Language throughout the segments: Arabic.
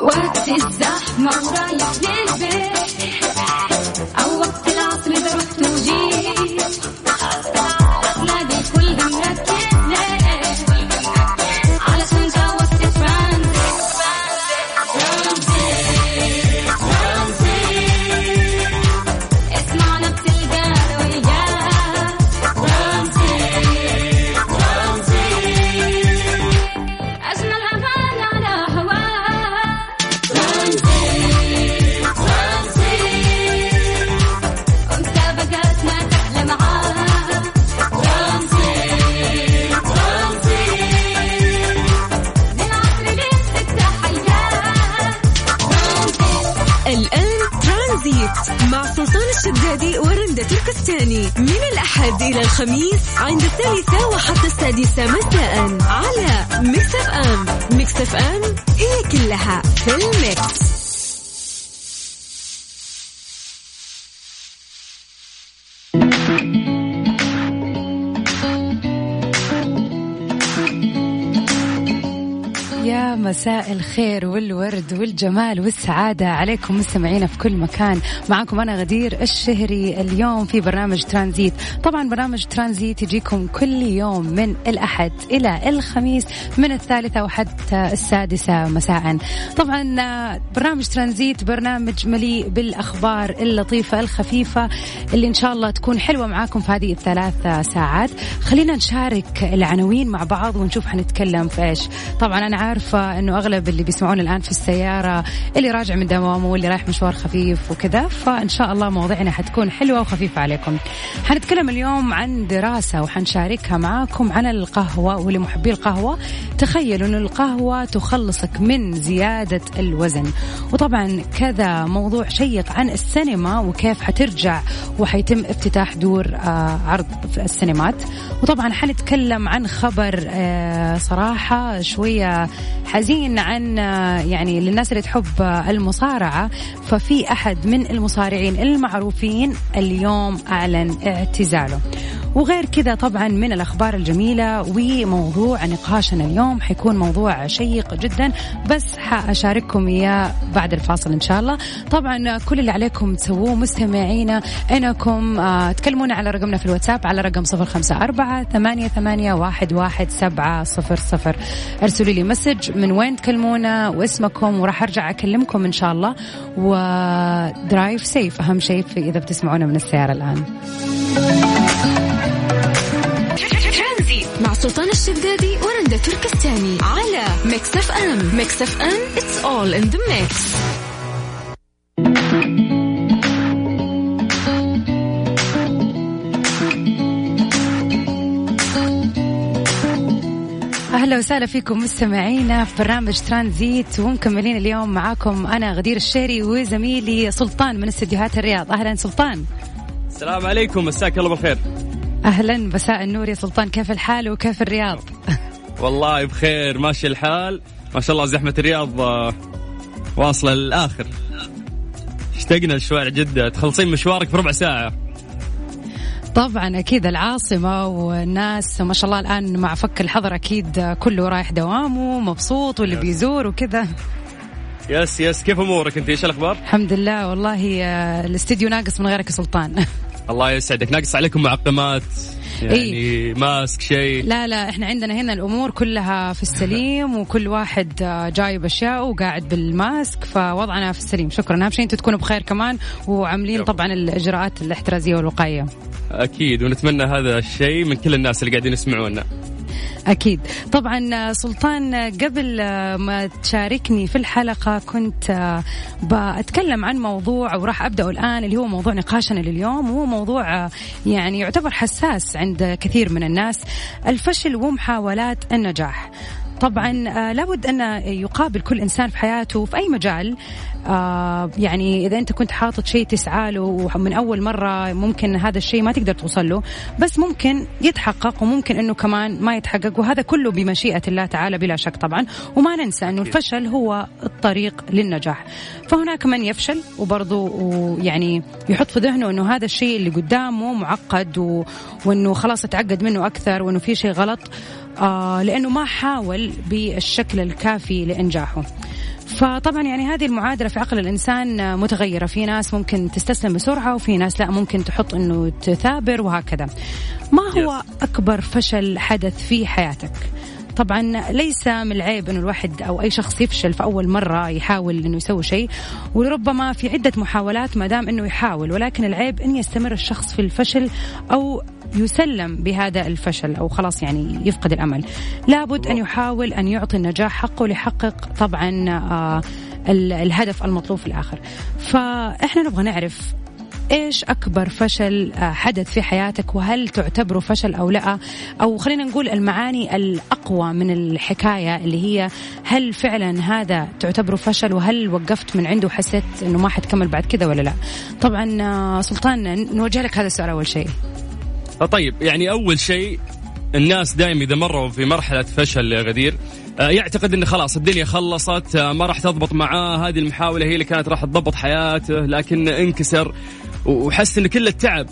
وقت الزحمة ورايح للبيت. والجمال والسعادة عليكم مستمعينا في كل مكان. معكم أنا غدير الشهري اليوم في برنامج ترانزيت. طبعا برنامج ترانزيت يجيكم كل يوم من الأحد إلى الخميس من الثالثة وحتى السادسة مساء. طبعا برنامج ترانزيت برنامج مليء بالأخبار اللطيفة الخفيفة اللي إن شاء الله تكون حلوة معاكم في هذه الثلاث ساعات. خلينا نشارك العناوين مع بعض ونشوف حنتكلم في إيش. طبعا أنا عارفة أنه أغلب اللي بيسمعون الآن في السيارة اللي راجع من دوامه واللي رايح مشوار خفيف وكذا فإن شاء الله مواضيعنا حتكون حلوة وخفيفة عليكم. حنتكلم اليوم عن دراسة وحنشاركها معاكم عن القهوة ولمحبي القهوة. تخيلوا أن القهوة تخلصك من زيادة الوزن. وطبعا كذا موضوع شيق عن السينما وكيف حترجع وحيتم افتتاح دور آه، عرض في السينمات. وطبعا حنتكلم عن خبر آه، صراحة شوية حزين عن آه، يعني للناس اللي آه، المصارعة ففي أحد من المصارعين المعروفين اليوم أعلن اعتزاله. وغير كذا طبعا من الأخبار الجميلة وموضوع نقاشنا اليوم حيكون موضوع شيق جدا بس حأشارككم إياه بعد الفاصل إن شاء الله. طبعا كل اللي عليكم تسووه مستمعينا إنكم آه، تكلمونا على رقمنا في الواتساب على رقم صفر خمسة أربعة ثمانية, ثمانية واحد, واحد سبعة صفر صفر. ارسلوا لي message من وين تكلمونا واسمكم وراح أرجع أكلمكم إن شاء الله. و drive safe أهم شيء إذا بتسمعونا من السيارة الآن. ترانزيت مع سلطان الشدادي ورندا تركستاني على Mix FM Mix FM it's all in the mix. أهلا وسهلا فيكم مستمعينا في برنامج ترانزيت ومكملين اليوم معاكم أنا غدير الشيري وزميلي سلطان من استديوهات الرياض. أهلا سلطان. السلام عليكم مساك الله بالخير. أهلا مساء النور يا سلطان. كيف الحال وكيف الرياض؟ والله بخير ماشي الحال. ما شاء الله زحمة الرياض آه، واصلة للآخر. اشتقنا لشوارع جدة. تخلصين مشوارك في ربع ساعة. طبعا أكيد العاصمة والناس ما شاء الله الآن مع فك الحظر أكيد كله رايح دوامه مبسوط واللي يس. بيزور وكذا. yes yes كيف أمورك أنت؟ إيش الأخبار؟ الحمد لله. والله آه، الاستديو ناقص من غيرك يا سلطان. الله يسعدك. ناقص عليكم معقمات. يعني إيه. ماسك شيء. لا لا إحنا عندنا هنا الأمور كلها في السليم وكل واحد آه، جايب أشياء وقاعد بال mask فوضعنا في السليم. شكرا. أهم شيء أنتم تكونوا بخير كمان وعاملين. طبعا الإجراءات الاحترازية والوقائية. أكيد ونتمنى هذا الشيء من كل الناس اللي قاعدين يسمعونا. أكيد. طبعا سلطان قبل ما تشاركني في الحلقة كنت آه، بتكلم عن موضوع وراح أبدأه الآن اللي هو موضوع نقاشنا لليوم. وهو موضوع آه، يعني يعتبر حساس عند كثير من الناس. الفشل ومحاولات النجاح. طبعا آه، لابد أن يقابل كل إنسان في حياته في أي مجال. آه يعني إذا أنت كنت حاطط شيء تسعى له ومن أول مرة ممكن هذا الشيء ما تقدر توصل له بس ممكن يتحقق وممكن أنه كمان ما يتحقق وهذا كله بمشيئة الله تعالى بلا شك طبعا. وما ننسى أنه الفشل هو الطريق للنجاح. فهناك من يفشل وبرضه يعني يحط في ذهنه أنه هذا الشيء اللي قدامه معقد و... وأنه خلاص اتعقد منه أكثر وأنه في شيء غلط آه لأنه ما حاول بالشكل الكافي لإنجاحه. فطبعا يعني هذه المعادلة في عقل الإنسان متغيرة. في ناس ممكن تستسلم بسرعة وفي ناس لا ممكن تحط إنه تثابر وهكذا. ما هو أكبر فشل حدث في حياتك؟ طبعا ليس من العيب إنه الواحد أو أي شخص يفشل في أول مرة يحاول إنه يسوي شيء ولربما في عدة محاولات ما دام إنه يحاول ولكن العيب إن يستمر الشخص في الفشل أو يسلم بهذا الفشل أو خلاص يعني يفقد الأمل. لابد أن يحاول أن يعطي النجاح حقه ليحقق طبعا آه ال- الهدف المطلوب في الآخر. فإحنا نبغى نعرف إيش أكبر فشل آه، حدث في حياتك؟ وهل تعتبره فشل أو لا؟ أو خلينا نقول المعاني الأقوى من الحكاية اللي هي هل فعلا هذا تعتبره فشل؟ وهل وقفت من عنده وحسيت إنه ما حتكمل بعد كذا ولا لا؟ طبعا آه، سلطان نوجه لك هذا السؤال أول شيء. آه، طيب يعني أول شيء الناس دائما إذا مروا في مرحلة فشل يا غدير يعتقد إن خلاص الدنيا خلصت ما راح تضبط معاه هذه المحاولة هي اللي كانت راح تضبط حياته لكن انكسر. وحس إن كل التعب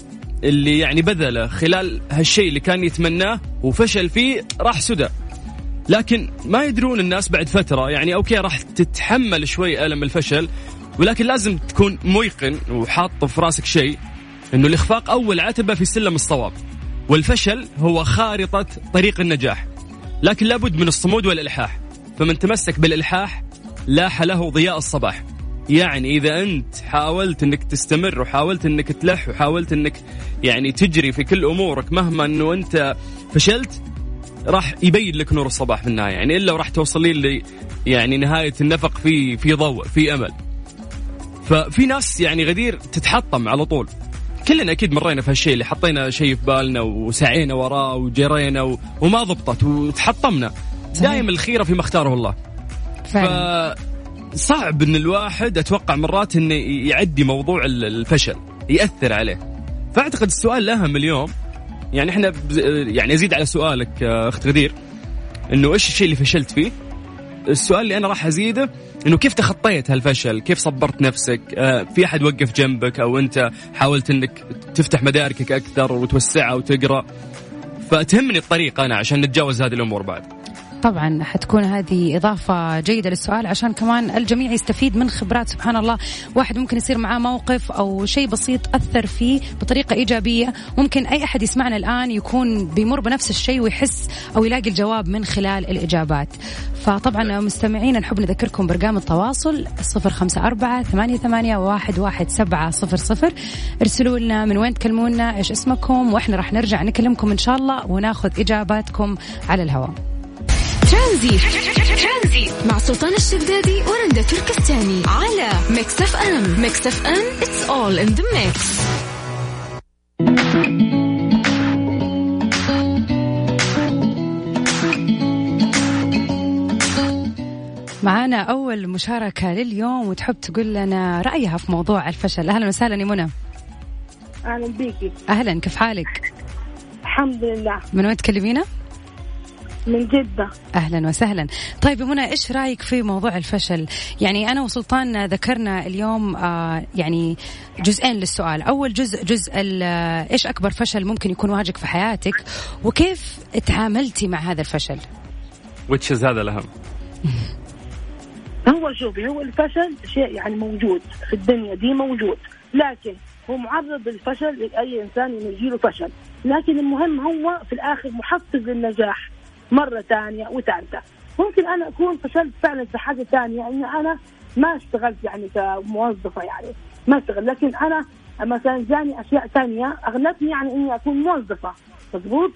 اللي يعني بذله خلال هالشيء اللي كان يتمناه وفشل فيه راح سدى. لكن ما يدرون الناس بعد فترة يعني أوكي راح تتحمل شوي ألم الفشل ولكن لازم تكون ميقن وحاط في راسك شيء إنه الإخفاق أول عتبة في سلم الصواب والفشل هو خارطة طريق النجاح. لكن لابد من الصمود والإلحاح فمن تمسك بالإلحاح لاح له ضياء الصباح. يعني إذا أنت حاولت إنك تستمر وحاولت إنك تلح وحاولت إنك يعني تجري في كل أمورك مهما إنه أنت فشلت راح يبين لك نور الصباح في النهاية. يعني إلا وراح توصلين لي يعني نهاية النفق في في ضوء في أمل. ففي ناس يعني غدير تتحطم على طول. كلنا أكيد مرينا في هالشيء اللي حطينا شيء في بالنا وسعينا وراه وجرينا و... وما ضبطت وتحطمنا. دائما الخيره فيما اختاره الله. فعلا. فصعب إن الواحد أتوقع مرات إنه يعدي موضوع ال- الفشل يأثر عليه. فأعتقد السؤال الأهم اليوم يعني إحنا يعني أزيد على سؤالك يا أخت غدير إنه إيش الشيء اللي فشلت فيه؟ السؤال اللي أنا راح أزيده إنه كيف تخطيت هالفشل؟ كيف صبرت نفسك؟ آه في أحد وقف جنبك أو أنت حاولت إنك تفتح مداركك أكثر وتوسعها وتقرأ؟ فتهمني الطريقة أنا عشان نتجاوز هذه الأمور بعد. طبعا حتكون هذه إضافة جيدة للسؤال عشان كمان الجميع يستفيد من خبرات سبحان الله. واحد ممكن يصير معاه موقف أو شيء بسيط أثر فيه بطريقة إيجابية. ممكن أي أحد يسمعنا الآن يكون بيمر بنفس الشيء ويحس أو يلاقي الجواب من خلال الإجابات. فطبعا مستمعينا نحب نذكركم برقم التواصل صفر خمسة أربعة ثمانية, ثمانية واحد, واحد سبعة صفر صفر. ارسلوا لنا من وين تكلمونا إيش اسمكم وإحنا راح نرجع نكلمكم إن شاء الله وناخذ إجاباتكم على الهواء. ترانزيت مع سلطان الشدادي ورندا تركستاني. على Mix FM Mix FM it's all in the mix. معانا أول مشاركة لليوم وتحب تقول لنا رأيها في موضوع الفشل. أهلا وسهلا يا منى. أهلا بيكي. أهلا كيف حالك؟ الحمد لله. من وين تكلمينا؟ من جدة. أهلا وسهلا. طيب منى إيش رأيك في موضوع الفشل؟ يعني أنا وسلطان ذكرنا اليوم آه يعني جزئين للسؤال. أول جزء جزء ال- آه، إيش أكبر فشل ممكن يكون واجهك في حياتك؟ وكيف تعاملتي مع هذا الفشل؟ وتشز هذا الأهم. هو شوفي هو الفشل شيء يعني موجود في الدنيا دي موجود. لكن هو معرض للفشل لأي إنسان إنه يجيله فشل. لكن المهم هو في الآخر محفز للنجاح. مرة ثانية وثالثة. ممكن أنا أكون فشلت فعلا في حاجة ثانية إني أنا ما اشتغلت يعني كموظفة يعني ما اشتغل لكن أنا مثلا جاني أشياء ثانية أغلبني يعني إني أكون موظفة مضبوط؟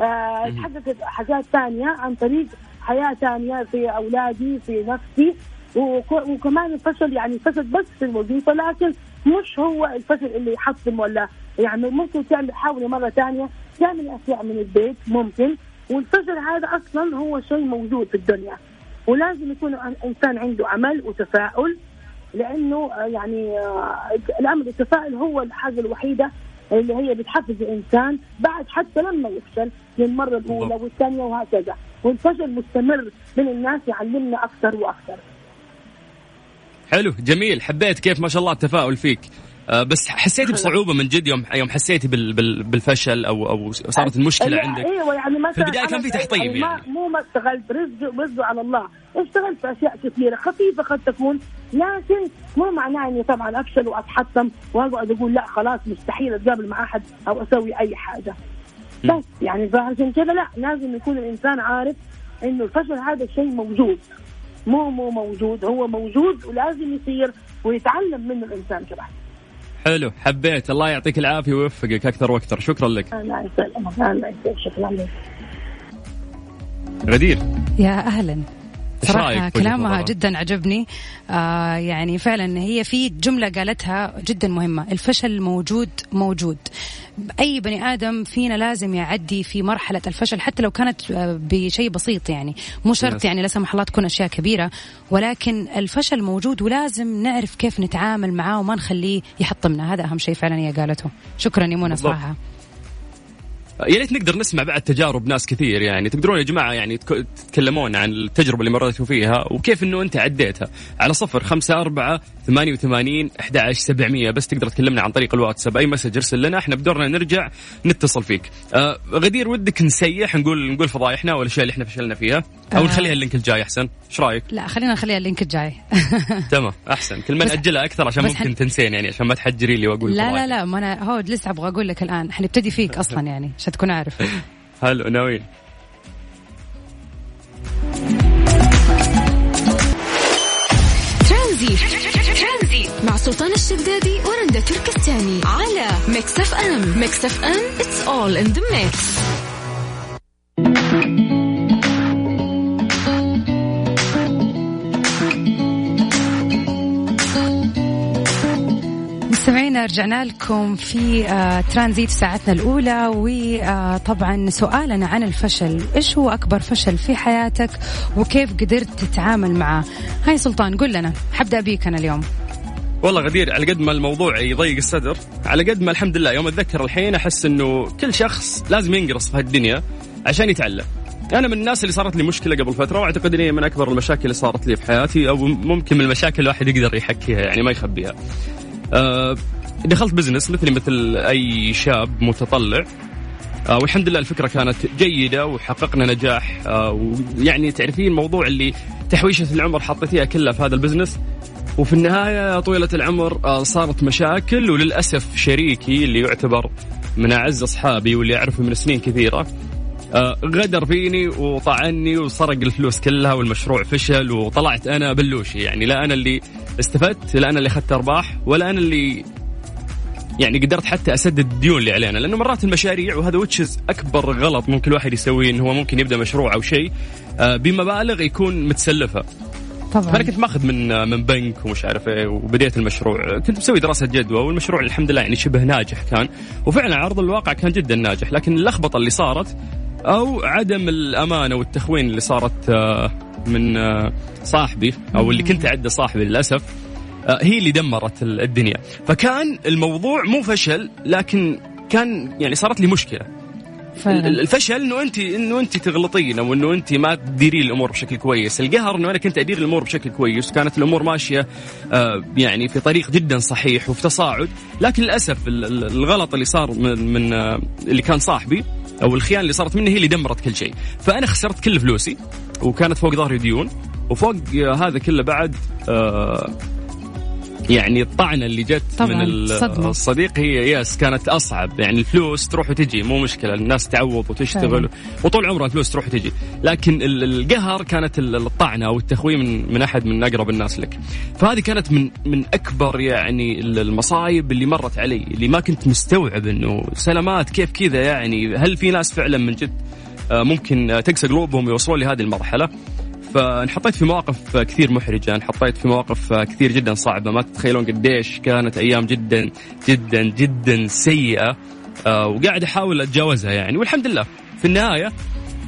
آه، تحققت حاجات ثانية عن طريق حياة ثانية في أولادي في نفسي. وك- وكمان الفشل يعني فشل بس في الوظيفة لكن مش هو الفشل اللي يحطم ولا يعني ممكن تعمل حاولي مرة ثانية تعمل أشياء من البيت ممكن. والفشل هذا أصلا هو شيء موجود في الدنيا. ولازم يكون الإنسان عنده عمل وتفاؤل لأنه آه، يعني آه، الأمر التفاؤل هو الحاجة الوحيدة اللي هي بتحفز الإنسان بعد حتى لما يفشل للمرة الأولى بالضبط. والثانية وهكذا. والفشل مستمر من الناس يعلمنا أكثر وأكثر. حلو جميل. حبيت كيف ما شاء الله التفاؤل فيك. بس حسيتي بصعوبة من جد يوم يوم حسيتي بال بال بالفشل أو أو صارت المشكلة عندك؟ أيوه يعني مثلا في البداية كان في تحطيم ما يعني. مو ما اشتغلت رزق رزق على الله. اشتغلت في أشياء كثيرة خفيفة قد تكون لكن مو معناه إني طبعا أفشل وأتحطم وأقعد أقول لا خلاص مستحيل أتقابل مع أحد أو أسوي أي حاجة. بس يعني فعشان كذا لا لازم يكون الإنسان عارف إنه الفشل هذا شيء موجود. مو مو موجود هو موجود ولازم يصير ويتعلم منه الإنسان كمان. حلو حبيت. الله يعطيك العافية ويوفقك. أكثر وأكثر. شكرا لك. الله يسلمك. الله يسلمك. شكرا لك. غدير. يا أهلا. صراحة كلامها؟ جدا عجبني. آه يعني فعلا هي في جملة قالتها جدا مهمة. الفشل موجود موجود. أي بني آدم فينا لازم يعدي في مرحلة الفشل حتى لو كانت آه، بشيء بسيط يعني. مو شرط. يعني لا سمح الله تكون أشياء كبيرة ولكن الفشل موجود ولازم نعرف كيف نتعامل معاه وما نخليه يحطمنا. هذا أهم شيء فعلا هي قالته. شكرا يا منى. صراحة. يا ريت نقدر نسمع بعد تجارب ناس كثير يعني. تقدرون يا جماعة يعني تك- تتكلمون عن التجربة اللي مريتوا فيها وكيف إنه أنت عديتها. على صفر خمسة أربعة ثمانية وثمانين أحد عشر سبعمية. بس تقدر تكلمنا عن طريق الواتساب. أي message ارسل لنا إحنا بدورنا نرجع نتصل فيك. آه غدير ودك نسيح نقول نقول فضايحنا والأشياء اللي إحنا فشلنا فيها. أو آه. نخليها ال link الجاي أحسن. إيش رأيك؟ لا خلينا نخليها ال link الجاي. تمام أحسن. كل ما نأجلها أكثر عشان ممكن حن- تنسين يعني عشان ما تحجري لي وأقول لا لا. لا ما أنا هو لسه أبغى أقول لك الآن. حنبتدي فيك أصلا يعني عشان تكون عارف. هلا ناويين. ترانزيت. مع سلطان الشدادي ورندا تركستاني على Mix FM Mix FM it's all in the mix. مستمعينا رجعنا لكم في آه ترانزيت ساعتنا الأولى وطبعا سؤالنا عن الفشل. إيش هو أكبر فشل في حياتك وكيف قدرت تتعامل معاه هاي سلطان قل لنا. حبدأ بيك أنا اليوم. والله غدير على قد ما الموضوع يضيق الصدر على قد ما الحمد لله يوم أتذكر الحين أحس إنه كل شخص لازم ينقرص في هالدنيا عشان يتعلم. أنا من الناس اللي صارت لي مشكلة قبل فترة وأعتقد ان هي من أكبر المشاكل اللي صارت لي في حياتي أو ممكن من المشاكل الواحد يقدر يحكيها يعني ما يخبيها. أه دخلت business مثلي مثل أي شاب متطلع. آه والحمد لله الفكرة كانت جيدة وحققنا نجاح. آه ويعني تعرفين الموضوع اللي تحويشة العمر حطيتيها كلها في هذا ال business وفي النهاية يا طويلة العمر آه صارت مشاكل وللأسف شريكي اللي يعتبر من أعز أصحابي واللي أعرفه من سنين كثيرة آه غدر فيني وطعني وسرق الفلوس كلها والمشروع فشل وطلعت أنا بلوشي. يعني لا أنا اللي استفدت لا أنا اللي أخذت أرباح ولا أنا اللي يعني قدرت حتى أسدد الديون اللي علينا. لأنه مرات المشاريع وهذا وتشز أكبر غلط ممكن الواحد يسويه إنه هو ممكن يبدأ مشروع أو شيء آه، بمبالغ يكون متسلفة. فانا طبعا. كنت ماخذ من من بنك ومش عارف إيه وبديت المشروع. كنت مسوي دراسة جدوى والمشروع الحمد لله يعني شبه ناجح كان. وفعلا عرض الواقع كان جدا ناجح لكن اللخبطة اللي صارت أو عدم الأمانة والتخوين اللي صارت آه، من آه، صاحبي أو اللي كنت أعده صاحبي للأسف آه، هي اللي دمرت ال- الدنيا. فكان الموضوع مو فشل لكن كان يعني صارت لي مشكلة. فعلا. الفشل إنه انت إنه أنت تغلطين أو إنه أنت ما تديرين الأمور بشكل كويس، القهر إنه أنا كنت أدير الأمور بشكل كويس وكانت الأمور ماشية آه يعني في طريق جدا صحيح وفي تصاعد، لكن للأسف ال- ال- الغلط اللي صار من, من آه اللي كان صاحبي أو الخيانة اللي صارت مني هي اللي دمرت كل شيء، فأنا خسرت كل فلوسي وكانت فوق ظهري ديون. وفوق آه هذا كله بعد آه يعني الطعنة اللي جت من ال- صدمة. الصديق هي يس كانت أصعب. يعني الفلوس تروح وتجي مو مشكلة الناس تعوض وتشتغل. فعلاً. وطول عمرها الفلوس تروح وتجي. لكن ال- القهر كانت ال- الطعنة أو التخوين من من أحد من أقرب الناس لك. فهذه كانت من من أكبر يعني ال- المصايب اللي مرت علي اللي ما كنت مستوعب إنه سلامات كيف كذا يعني هل في ناس فعلا من جد آه، ممكن تقسى قلوبهم ويوصلون لهذه المرحلة؟ فانحطيت في مواقف كثير محرجة انحطيت في مواقف كثير جدا صعبة. ما تتخيلون قديش كانت أيام جدا جدا جدا سيئة آه، وقاعد أحاول أتجاوزها يعني. والحمد لله في النهاية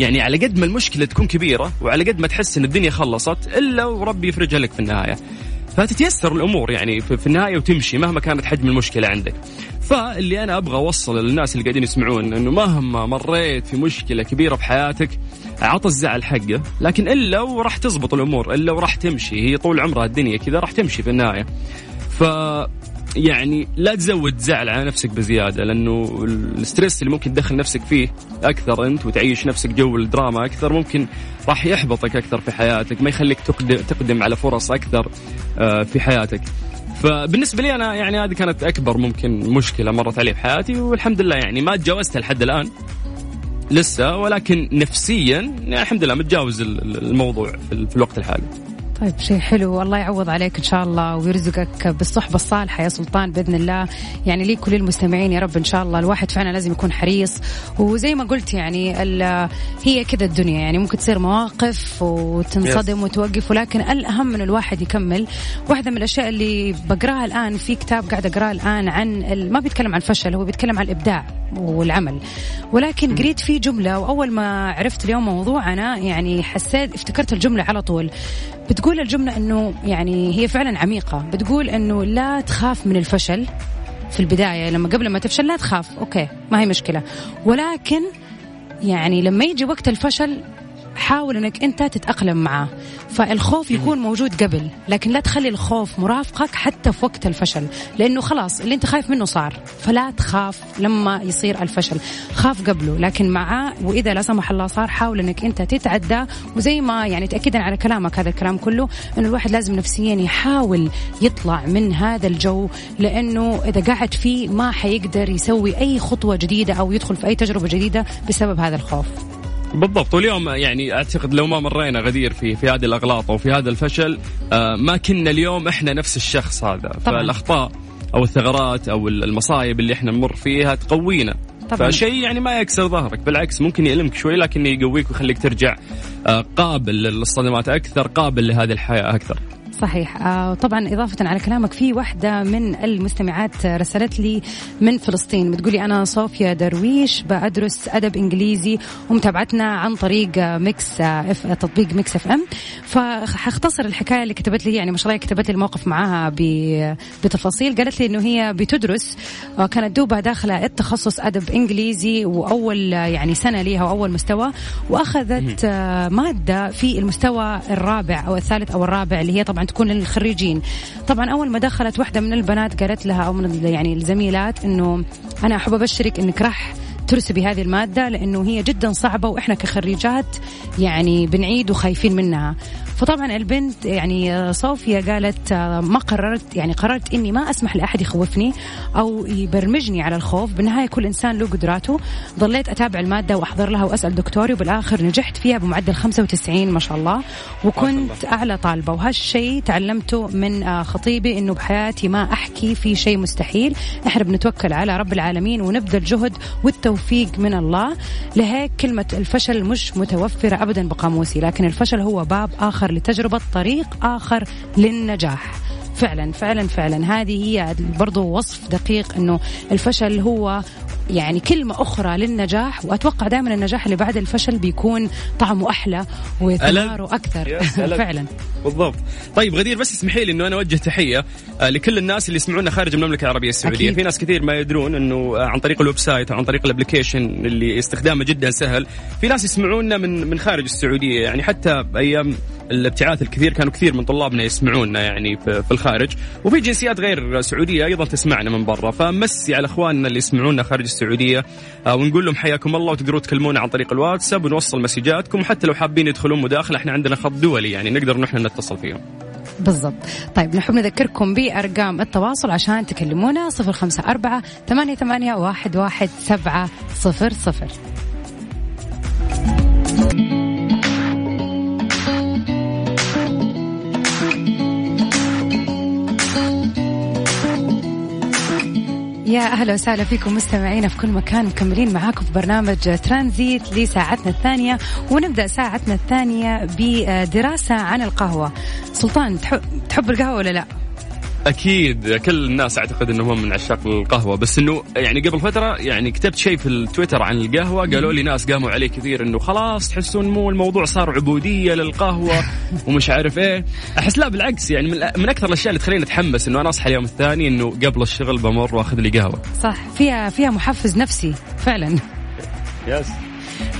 يعني على قد ما المشكلة تكون كبيرة وعلى قد ما تحس إن الدنيا خلصت إلا وربي يفرجها لك في النهاية. فتتيسر الأمور يعني في في النهاية وتمشي مهما كانت حجم المشكلة عندك. فاللي أنا أبغى اوصل للناس اللي قاعدين يسمعون إنه مهما مريت في مشكلة كبيرة في حياتك عطى الزعل حقه، لكن إلا وراح تزبط الأمور، إلا وراح تمشي، هي طول عمرها الدنيا كذا راح تمشي في النهاية. ف يعني لا تزود زعل على نفسك بزيادة لأنه الستريس اللي ممكن تدخل نفسك فيه أكثر أنت وتعيش نفسك جو الدراما أكثر ممكن راح يحبطك أكثر في حياتك ما يخليك تقدم تقدم على فرص أكثر آه، في حياتك. فبالنسبة لي أنا يعني هذه كانت أكبر ممكن مشكلة مرت علي في حياتي والحمد لله يعني ما تجاوزتها لحد الآن لسه ولكن نفسيا يعني الحمد لله متجاوز الموضوع في الوقت الحالي. طيب شيء حلو. الله يعوض عليك إن شاء الله ويرزقك بالصحبة الصالحة يا سلطان بإذن الله. يعني لي كل المستمعين يا رب إن شاء الله الواحد فعلا لازم يكون حريص. وزي ما قلت يعني هي كذا الدنيا. يعني ممكن تصير مواقف وتنصدم وتوقف ولكن الأهم إنه الواحد يكمل. واحدة من الأشياء اللي بقراها الآن في كتاب قاعد أقراه الآن عن ما بيتكلم عن الفشل هو بيتكلم عن الإبداع والعمل. ولكن قريت فيه جملة وأول ما عرفت اليوم موضوعنا يعني حسيت افتكرت الجملة على طول. بتقول الجملة أنه يعني هي فعلا عميقة. بتقول أنه لا تخاف من الفشل في البداية. لما قبل ما تفشل لا تخاف. أوكي ما هي مشكلة. ولكن يعني لما يجي وقت الفشل حاول إنك أنت تتأقلم معاه. فالخوف يكون موجود قبل لكن لا تخلي الخوف مرافقك حتى في وقت الفشل لأنه خلاص اللي أنت خايف منه صار. فلا تخاف لما يصير الفشل. خاف قبله لكن معاه وإذا لا سمح الله صار حاول إنك أنت تتعدى وزي ما يعني تاكيدا على كلامك هذا الكلام كله إنه الواحد لازم نفسيا يحاول يطلع من هذا الجو لأنه إذا قعد فيه ما حيقدر يسوي أي خطوة جديدة أو يدخل في أي تجربة جديدة بسبب هذا الخوف. بالضبط واليوم يعني أعتقد لو ما مرينا غدير في في هذه الأغلاط أو في هذا الفشل آه ما كنا اليوم إحنا نفس الشخص هذا طبعا. فالأخطاء أو الثغرات أو المصايب اللي إحنا نمر فيها تقوينا طبعا. فشيء يعني ما يكسر ظهرك بالعكس ممكن يألمك شوي لكن يقويك ويخليك ترجع آه قابل للصدمات أكثر قابل لهذه الحياة أكثر صحيح. آه طبعا إضافة على كلامك في واحدة من المستمعات رسلت لي من فلسطين. بتقولي أنا صوفيا درويش بدرس أدب إنجليزي ومتابعتنا عن طريق Mix F تطبيق Mix FM. فحختصر الحكاية اللي كتبت لي يعني ما شاء الله كتبت لي الموقف معاها بتفاصيل. قالت لي إنه هي بتدرس آه، كانت دوبها داخلة التخصص أدب إنجليزي وأول يعني سنة ليها وأول مستوى وأخذت آه، مادة في المستوى الرابع أو الثالث أو الرابع اللي هي طبعا تكون للخريجين. طبعا أول ما دخلت واحدة من البنات قالت لها أو من يعني الزميلات إنه أنا أحب أبشرك إنك راح ترسبي هذه المادة لأنه هي جدا صعبة وإحنا كخريجات يعني بنعيد وخايفين منها. فطبعا البنت يعني صوفيا قالت ما قررت يعني قررت إني ما أسمح لأحد يخوفني أو يبرمجني على الخوف. بالنهاية كل إنسان له قدراته. ظليت أتابع المادة وأحضر لها وأسأل دكتوري وبالآخر نجحت فيها بمعدل 95 ما شاء الله. وكنت أعلى طالبة. وهالشيء تعلمته من خطيبي إنه بحياتي ما أحكي في شيء مستحيل. إحنا بنتوكل على رب العالمين ونبذل جهد والتوفيق من الله. لهيك كلمة الفشل مش متوفرة ابدا بقاموسي لكن الفشل هو باب آخر لتجربة طريق آخر للنجاح. فعلا فعلا فعلا. هذه هي برضو وصف دقيق إنه الفشل هو يعني كلمة أخرى للنجاح وأتوقع دائما النجاح اللي بعد الفشل بيكون طعمه أحلى وثماره أكثر. فعلا. بالضبط. طيب غدير بس اسمحي لي أنه أنا أوجه تحية آه، لكل الناس اللي يسمعونا خارج المملكة العربية السعودية. أكيد. في ناس كثير ما يدرون أنه آه، عن طريق ال website أو عن طريق ال application اللي استخدامه جدا سهل. في ناس يسمعونا من من خارج السعودية يعني حتى أيام الابتعاث الكثير كانوا كثير من طلابنا يسمعونا يعني في الخارج. وفي جنسيات غير سعودية أيضا تسمعنا من برا. فمسي على إخواننا اللي يسمعونا خارج السعودية. آه، ونقول لهم حياكم الله وتقدروا تكلمونا عن طريق الواتساب ونوصل مسجاتكم حتى لو حابين يدخلون مداخلة. إحنا عندنا خط دولي يعني نقدر نحن نتصل فيهم. بالضبط. طيب نحب نذكركم بأرقام التواصل عشان تكلمونا صفر خمسة أربعة ثمانية, ثمانية واحد, واحد سبعة صفر صفر. يا أهلا وسهلا فيكم مستمعينا في كل مكان مكملين معاكم في برنامج ترانزيت لساعتنا الثانية. ونبدأ ساعتنا الثانية بدراسة عن القهوة. سلطان تحب القهوة ولا لا؟ أكيد كل الناس أعتقد إنهم من عشاق القهوة بس إنه يعني قبل فترة يعني كتبت شيء في التويتر عن القهوة قالوا لي ناس قاموا عليه كثير إنه خلاص تحسون مو الموضوع صار عبودية للقهوة ومش عارف إيه. أحس لا بالعكس يعني من أكثر الأشياء اللي تخليني أتحمس إنه أنا أصحى اليوم الثاني إنه قبل الشغل بمر وأخذ لي قهوة. صح فيها فيها محفز نفسي فعلا. يس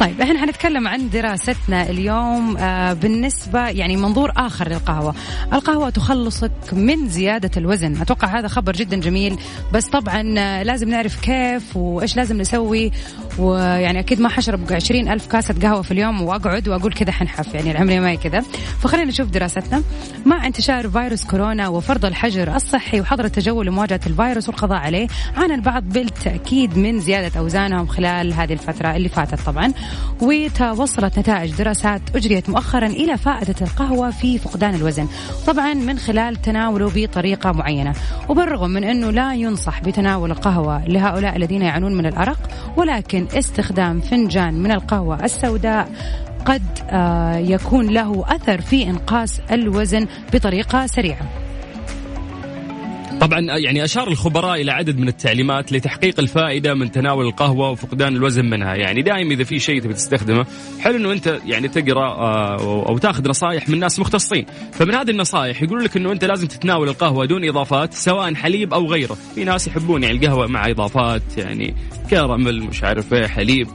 طيب إحنا حنتكلم عن دراستنا اليوم آه بالنسبة يعني منظور آخر للقهوة. القهوة تخلصك من زيادة الوزن. أتوقع هذا خبر جدا جميل. بس طبعا آه لازم نعرف كيف وإيش لازم نسوي. ويعني أكيد ما حشرب عشرين ألف كاسة قهوة في اليوم وأقعد وأقول كذا حنحف. يعني العمرية ما هي كذا. فخلينا نشوف دراستنا. مع انتشار فيروس كورونا وفرض الحجر الصحي وحظر التجول لمواجهة الفيروس والقضاء عليه عانى البعض بالتأكيد من زيادة أوزانهم خلال هذه الفترة اللي فاتت طبعا. وتوصلت نتائج دراسات أجريت مؤخرا إلى فائدة القهوة في فقدان الوزن طبعا من خلال تناوله بطريقة معينة. وبالرغم من أنه لا ينصح بتناول القهوة لهؤلاء الذين يعانون من الأرق ولكن استخدام فنجان من القهوة السوداء قد آه، يكون له أثر في إنقاص الوزن بطريقة سريعة. طبعا يعني أشار الخبراء إلى عدد من التعليمات لتحقيق الفائدة من تناول القهوة وفقدان الوزن منها، يعني دائما إذا في شيء تبي تستخدمه، حلو إنه أنت يعني تقرأ آه، أو تأخذ نصائح من ناس مختصين، فمن هذه النصائح يقول لك إنه أنت لازم تتناول القهوة دون إضافات سواء حليب أو غيره، في ناس يحبون يعني القهوة مع إضافات يعني كراميل مش عارف إيه حليب،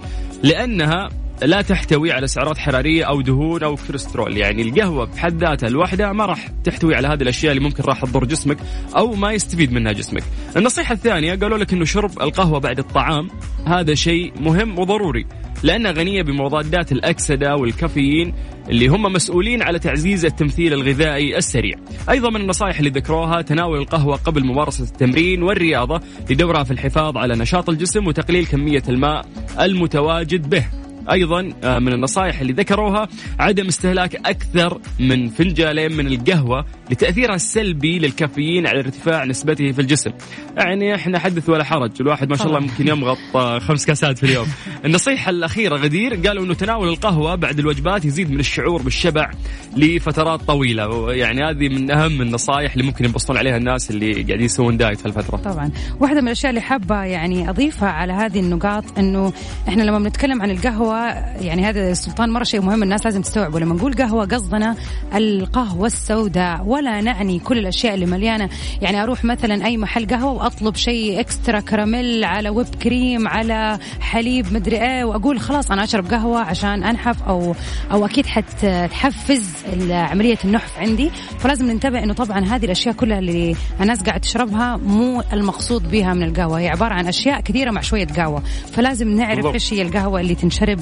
لأنها لا تحتوي على سعرات حرارية أو دهون أو كوليسترول. يعني القهوة بحد ذاتها لوحدها ما راح تحتوي على هذه الأشياء اللي ممكن راح تضر جسمك أو ما يستفيد منها جسمك. النصيحة الثانية قالوا لك إنه شرب القهوة بعد الطعام هذا شيء مهم وضروري لأنها غنية بمضادات الأكسدة والكافيين اللي هم مسؤولين على تعزيز التمثيل الغذائي السريع. أيضا من النصائح اللي ذكروها تناول القهوة قبل ممارسة التمرين والرياضة لدورها في الحفاظ على نشاط الجسم وتقليل كمية الماء المتواجد به. أيضا آه، من النصائح اللي ذكروها عدم استهلاك أكثر من فنجالين من القهوة لتأثيرها السلبي للكافيين على ارتفاع نسبته في الجسم. يعني إحنا حدث ولا حرج، الواحد ما شاء الله. ممكن يمغط آه، خمس كاسات في اليوم. النصيحة الأخيرة غدير قالوا إنه تناول القهوة بعد الوجبات يزيد من الشعور بالشبع لفترات طويلة، يعني هذه من أهم النصائح اللي ممكن ينبسطون عليها الناس اللي قاعدين يسوون دايت في الفترة. طبعا واحدة من الأشياء اللي حابة يعني أضيفها على هذه النقاط أنه إحنا لما بنتكلم عن القهوة يعني هذا سلطان مرة شيء مهم الناس لازم تستوعبه. لما نقول قهوة قصدنا القهوة السوداء. ولا نعني كل الأشياء اللي مليانة. يعني أروح مثلا أي محل قهوة وأطلب شيء إكسترا كراميل على ويب كريم على حليب مدري إيه وأقول خلاص أنا أشرب قهوة عشان أنحف أو أو أكيد حتحفز عملية النحف عندي. فلازم ننتبه إنه طبعا هذه الأشياء كلها اللي الناس قاعد تشربها مو المقصود بها من القهوة. هي عبارة عن أشياء كثيرة مع شوية قهوة. فلازم نعرف. إيش هي القهوة اللي تنشرب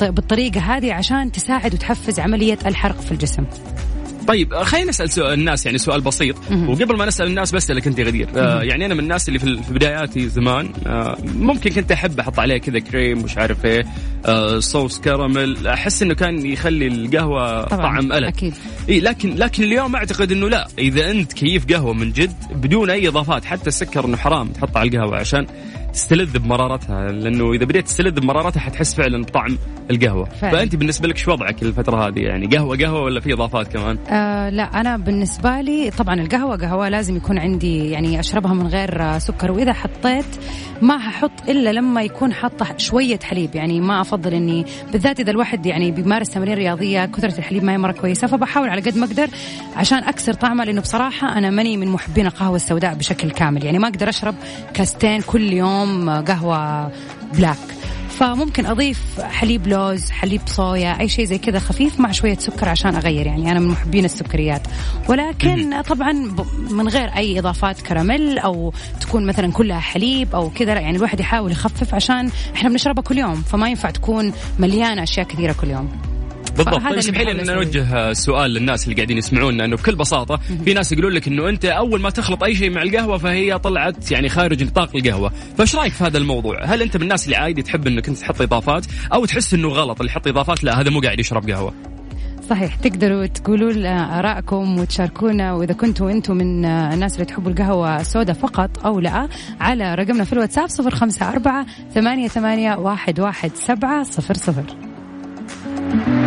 بالطريقة هذه عشان تساعد وتحفز عملية الحرق في الجسم. طيب آه، خلينا نسأل سؤال الناس يعني سؤال بسيط. وقبل ما نسأل الناس بسالك انت غدير آه يعني أنا من الناس اللي في بداياتي زمان آه ممكن كنت أحب أحط عليه كذا كريم مش عارف إيه آه صوص كراميل. أحس إنه كان يخلي القهوة طبعا طعم ألذ. أكيد. إي لكن لكن اليوم أعتقد إنه لا. إذا أنت كيف قهوة من جد بدون أي إضافات حتى السكر إنه حرام تحطه على القهوة عشان تستلذ بمرارتها لأنه إذا بديت تستلذ بمرارتها حتحس فعلا بطعم القهوة. فعلا. فأنت بالنسبة لك شو وضعك الفترة هذه؟ يعني قهوة قهوة ولا في إضافات كمان؟ آه لا أنا بالنسبة لي طبعا القهوة قهوة لازم يكون عندي يعني أشربها من غير سكر وإذا حطيت ما هحط إلا لما يكون حاطة شوية حليب. يعني ما أفضل إني بالذات إذا الواحد يعني بيمارس تمارين رياضية كثرة الحليب ما هي مرة كويسة فبحاول على قد ما أقدر عشان أكسر طعمها لأنه بصراحة أنا ماني من محبين القهوة السوداء بشكل كامل. يعني ما أقدر أشرب كاستين كل يوم آه، قهوة black فممكن أضيف حليب لوز حليب صويا أي شيء زي كذا خفيف مع شوية سكر عشان أغير. يعني أنا من محبين السكريات. ولكن طبعا من غير أي إضافات كراميل أو تكون مثلا كلها حليب أو كذا يعني الواحد يحاول يخفف عشان إحنا بنشربها كل يوم. فما ينفع تكون مليانة أشياء كثيرة كل يوم. بالضبط. طيب اسمحي لي أن نوجه سؤال للناس اللي قاعدين يسمعونا إنه بكل بساطة في ناس يقولون لك إنه أنت أول ما تخلط أي شيء مع القهوة فهي طلعت يعني خارج نطاق القهوة، فإيش رأيك في هذا الموضوع؟ هل أنت من الناس اللي عادي تحب إنك أنت تحط إضافات أو تحس إنه غلط اللي يحط إضافات؟ لا هذا مو قاعد يشرب قهوة؟ صحيح تقدروا تقولوا لنا آرائكم وتشاركونا وإذا كنتوا أنتم من الناس اللي تحبوا القهوة السوداء فقط أو لا على رقمنا في الواتساب 054 88 11700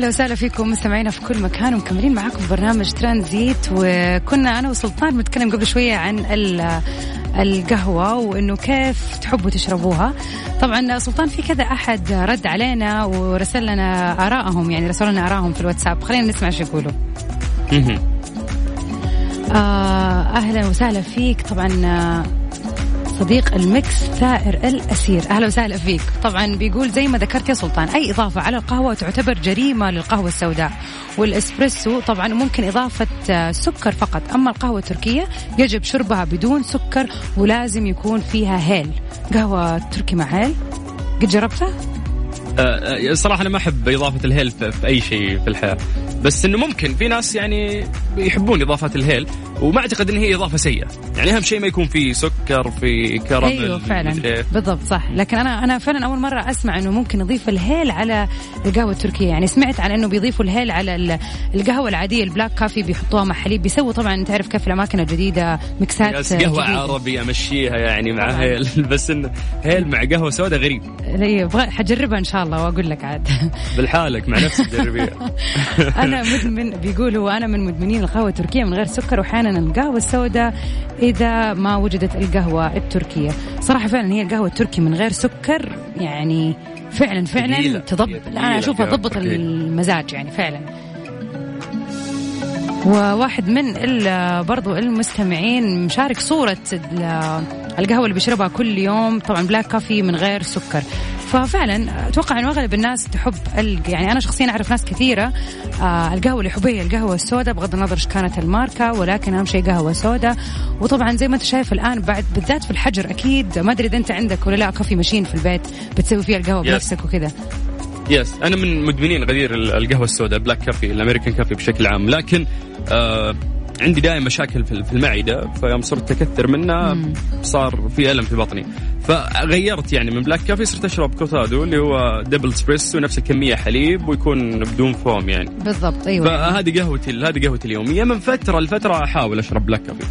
أهلا وسهلا فيكم مستمعينا في كل مكان ومكملين معاكم برنامج ترانزيت. وكنا أنا وسلطان بنتكلم قبل شوية عن ال- القهوة وإنه كيف تحبوا تشربوها. طبعا سلطان في كذا أحد رد علينا ورسل لنا ارائهم يعني رسلوا لنا ارائهم في الواتساب. خلينا نسمع إيش يقولوا. آه أهلا وسهلا فيك. طبعا صديق المكس ثائر الأسير. أهلا وسهلا فيك. طبعا بيقول زي ما ذكرت يا سلطان أي إضافة على القهوة تعتبر جريمة للقهوة السوداء. والإسبريسو طبعا ممكن إضافة آه، سكر فقط. أما القهوة التركية يجب شربها بدون سكر ولازم يكون فيها هيل. قهوة تركي مع هيل؟ قد جربتها؟ آه، آه، صراحة أنا ما أحب إضافة الهيل في أي شيء في الحياة. بس إنه ممكن في ناس يعني يحبون إضافة الهيل وما أعتقد إن هي إضافة سيئة. يعني أهم شيء ما يكون في سكر في كراميل أيوه فعلا. إيه. بالضبط صح. لكن أنا أنا فعلا أول مرة أسمع إنه ممكن نضيف الهيل على القهوة التركية. يعني سمعت عن إنه بيضيفوا الهيل على ال- القهوة العادية ال black coffee بيحطوها مع حليب بيسووا طبعا تعرف كيف الأماكن الجديدة قهوة جديدة. عربي أمشيها يعني مع. هيل. بس إنه هيل مع قهوة سوداء غريب. أبغى حجربها إن شاء الله وأقول لك عاد بالحالك مع نفسك جربيها أنا مدمن بيقول هو أنا من مدمنين القهوة التركية من غير سكر وأحيانا القهوة السوداء إذا ما وجدت القهوة التركية صراحة فعلا هي القهوة التركي من غير سكر يعني فعلا فعلا ثقيلة. تضبط هي لا ثقيلة أنا أشوفها تضبط. المزاج يعني فعلا وواحد من برضو المستمعين مشارك صورة ال- القهوة اللي بيشربها كل يوم طبعا black coffee من غير سكر ففعلا أتوقع انه أغلب الناس تحب. يعني أنا شخصيا أعرف ناس كثيرة آه القهوة اللي هي القهوة السوداء بغض النظر إيش كانت الماركة ولكن أهم شيء قهوة سوداء وطبعا زي ما أنت شايف الآن بعد بالذات في الحجر أكيد ما أدري إذا أنت عندك ولا لا coffee machine في البيت بتسوي فيها القهوة. بنفسك وكذا yes أنا من مدمنين غدير ال- القهوة السوداء black coffee ال American coffee بشكل عام لكن آه عندي دائما مشاكل في المعدة فيوم صرت أكثر منها صار في ألم في بطني. فغيرت يعني من black coffee صرت أشرب كورتادو اللي هو double espresso نفس الكمية حليب ويكون بدون فوم يعني. بالضبط أيوه. فهذه قهوتي هذه قهوتي اليوميه من فترة لفترة أحاول أشرب black coffee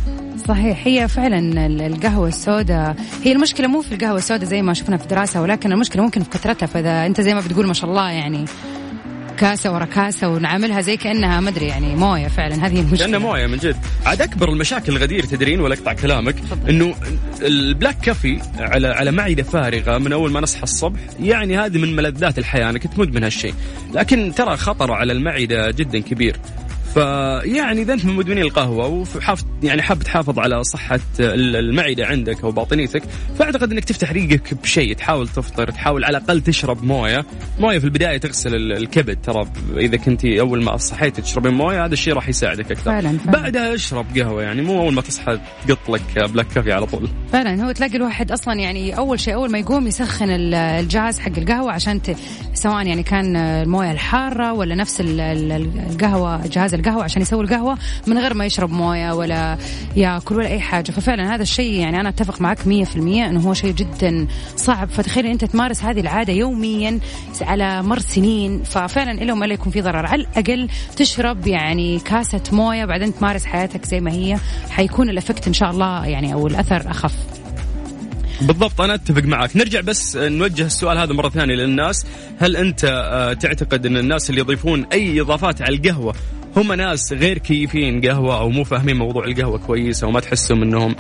صحيح هي فعلا ال- القهوة السوداء هي المشكلة مو في القهوة السوداء زي ما شفنا في دراسة ولكن المشكلة ممكن في كثرتها فإذا أنت زي ما بتقول ما شاء الله يعني. كاسة ورا كاسة ونعاملها زي كأنها مدري يعني موية فعلا. هذه المشكلة. كانه موية من جد. عاد أكبر المشاكل الغدير تدرين ولا أقطع كلامك إنه البلاك كافي على على معدة فارغة من أول ما نصحى الصبح. يعني هذه من ملذات الحياة أنا كنت مدمن هالشيء. لكن ترى خطره على المعدة جدا كبير. فيعني إذا أنت من مدمنين القهوة وحاف يعني حاب تحافظ على صحة ال- المعدة عندك أو باطنيتك فأعتقد إنك تفتح ريقك بشيء تحاول تفطر تحاول على الأقل تشرب موية. موية في البداية تغسل ال- الكبد ترى إذا كنت أول ما صحيتي تشربين موية هذا الشيء راح يساعدك أكثر. فعلاً، فعلاً. بعدها اشرب قهوة يعني مو أول ما تصحى تقط لك بلاك كافي على طول. فعلا هو تلاقي الواحد أصلا يعني أول شيء أول ما يقوم يسخن ال- الجهاز حق القهوة عشان ت... سواء يعني كان الموية الحارة ولا نفس ال- ال- القهوة جهاز القهوة عشان يسوي القهوة من غير ما يشرب موية ولا ياكل ولا أي حاجة. ففعلا هذا الشيء يعني أنا أتفق معك 100% إنه هو شيء جدا صعب. فتخيل أنت تمارس هذه العادة يوميا على مر سنين. ففعلا الا لا يكون في ضرر. على الأقل تشرب يعني كاسة موية بعدين تمارس حياتك زي ما هي. حيكون الإفكت إن شاء الله يعني أو الأثر أخف. بالضبط أنا أتفق معك. نرجع بس نوجه السؤال هذا مرة ثانية للناس. هل أنت آه، تعتقد إن الناس اللي يضيفون أي إضافات على القهوة هم ناس غير كيفين قهوة أو مو فاهمين موضوع القهوة كويس أو ما تحسهم إنهم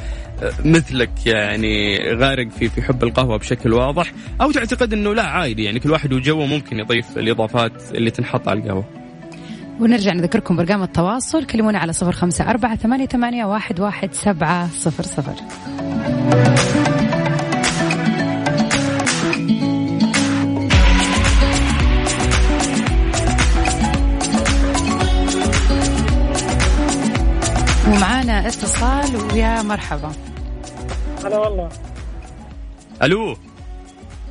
مثلك يعني غارق في في حب القهوة بشكل واضح أو تعتقد إنه لا عادي يعني كل واحد وجوه ممكن يضيف الإضافات اللي تنحط على القهوة. ونرجع نذكركم برقم التواصل كلمونا على صفر خمسة أربعة ثمانية, ثمانية واحد, واحد سبعة صفر صفر. ومعانا اتصال ويا مرحبا. هلا والله. ألو.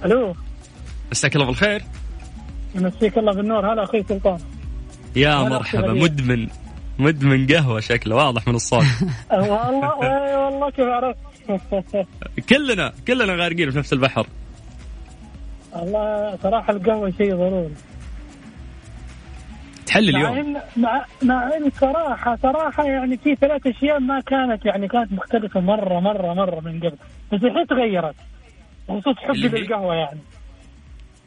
ألو. مساك الله بالخير. يمسيك الله بالنور. هلا أخوي سلطان. يا مرحبا. مدمن مدمن قهوة شكله واضح من الصوت. أه، والله اي والله كيف عرفت؟ كلنا كلنا غارقين في نفس البحر. والله صراحة القهوة شيء ضروري. تحل مع اليوم. ان مع مع إن صراحة صراحة يعني في ثلاث أشياء ما كانت يعني كانت مختلفة مره مره مرة من قبل. بس الحين تغيرت. بخصوص حبي؟ للقهوة يعني.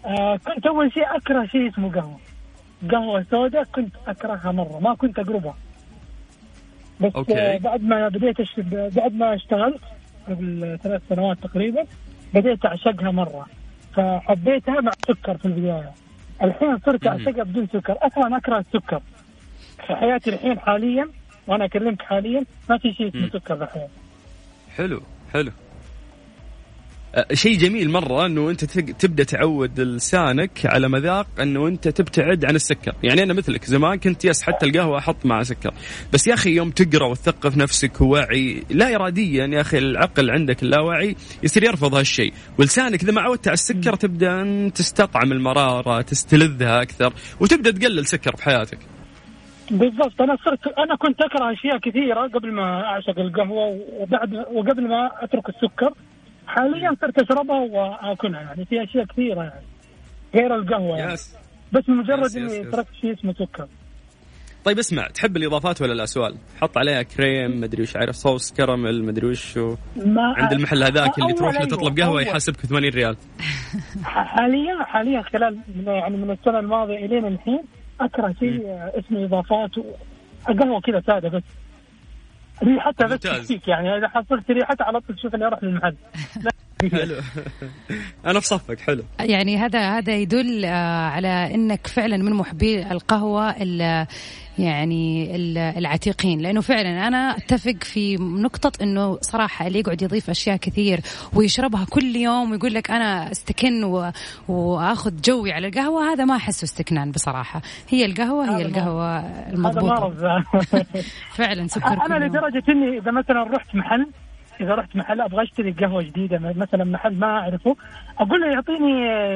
آه كنت أول شيء أكره شيء اسمه قهوة. قهوة سوداء كنت أكرهها مرة. ما كنت أقربها. بس أوكي. آه، بعد ما بديت أش... بعد ما اشتغلت قبل ثلاث سنوات تقريبا بديت أعشقها مرة. فحبيتها مع سكر في البداية. الحين صرت. اعشقها بدون سكر أصلا اكره السكر في حياتي الحين حاليا وأنا أكلمك حاليا ما في شيء اسمه. سكر الحين حلو حلو شيء جميل مرة إنه أنت تبدأ تعود لسانك على مذاق إنه أنت تبتعد عن السكر، يعني أنا مثلك زمان كنت يس حتى القهوة أحط مع سكر، بس يا أخي يوم تقرأ وتثقف نفسك ووعي لا اراديا يا أخي العقل عندك اللاواعي يصير يرفض هالشيء، ولسانك إذا ما عودت على السكر تبدأ تستطعم المرارة، تستلذها أكثر، وتبدأ تقلل سكر في حياتك. بالضبط. أنا صرت أنا كنت أكره أشياء كثيرة قبل ما أعشق القهوة وبعد وقبل ما أترك السكر. حاليا صرت أشربها وآكلها يعني في أشياء كثيرة يعني غير القهوة يعني يس. بس مجرد إني. تركت شيء اسمه سكر طيب اسمع تحب الإضافات ولا لا سؤال؟ حط عليها كريم مدري وش عارف صوص كراميل مدري وش. ما عند المحل هذاك اللي تروح له أيوة، تطلب قهوة. يحاسبك 80 ريال حاليا حاليا خلال من يعني من السنة الماضية الين الحين أكره شيء اسمه إضافات قهوة كذا سادة بس ريحتها بس ممتاز. يعني إذا حصلت ريحتها على طول تشوف إني أروح للمحل حلو. أنا في صفك حلو. يعني هذا هذا يدل آه، على إنك فعلا من محبي القهوة ال- يعني ال- العتيقين. لأنه فعلا أنا أتفق في نقطة إنه صراحة اللي يقعد يضيف أشياء كثير ويشربها كل يوم ويقول لك أنا استكن و... وآخذ جوي على القهوة هذا ما أحسه استكنان بصراحة. هي القهوة هي القهوة هذا المضبوطة. مرض فعلا سكر أنا. لدرجة إني إذا مثلا رحت محل إذا رحت محل أبغى أشتري قهوة جديدة مثلا محل ما أعرفه أقول له يعطيني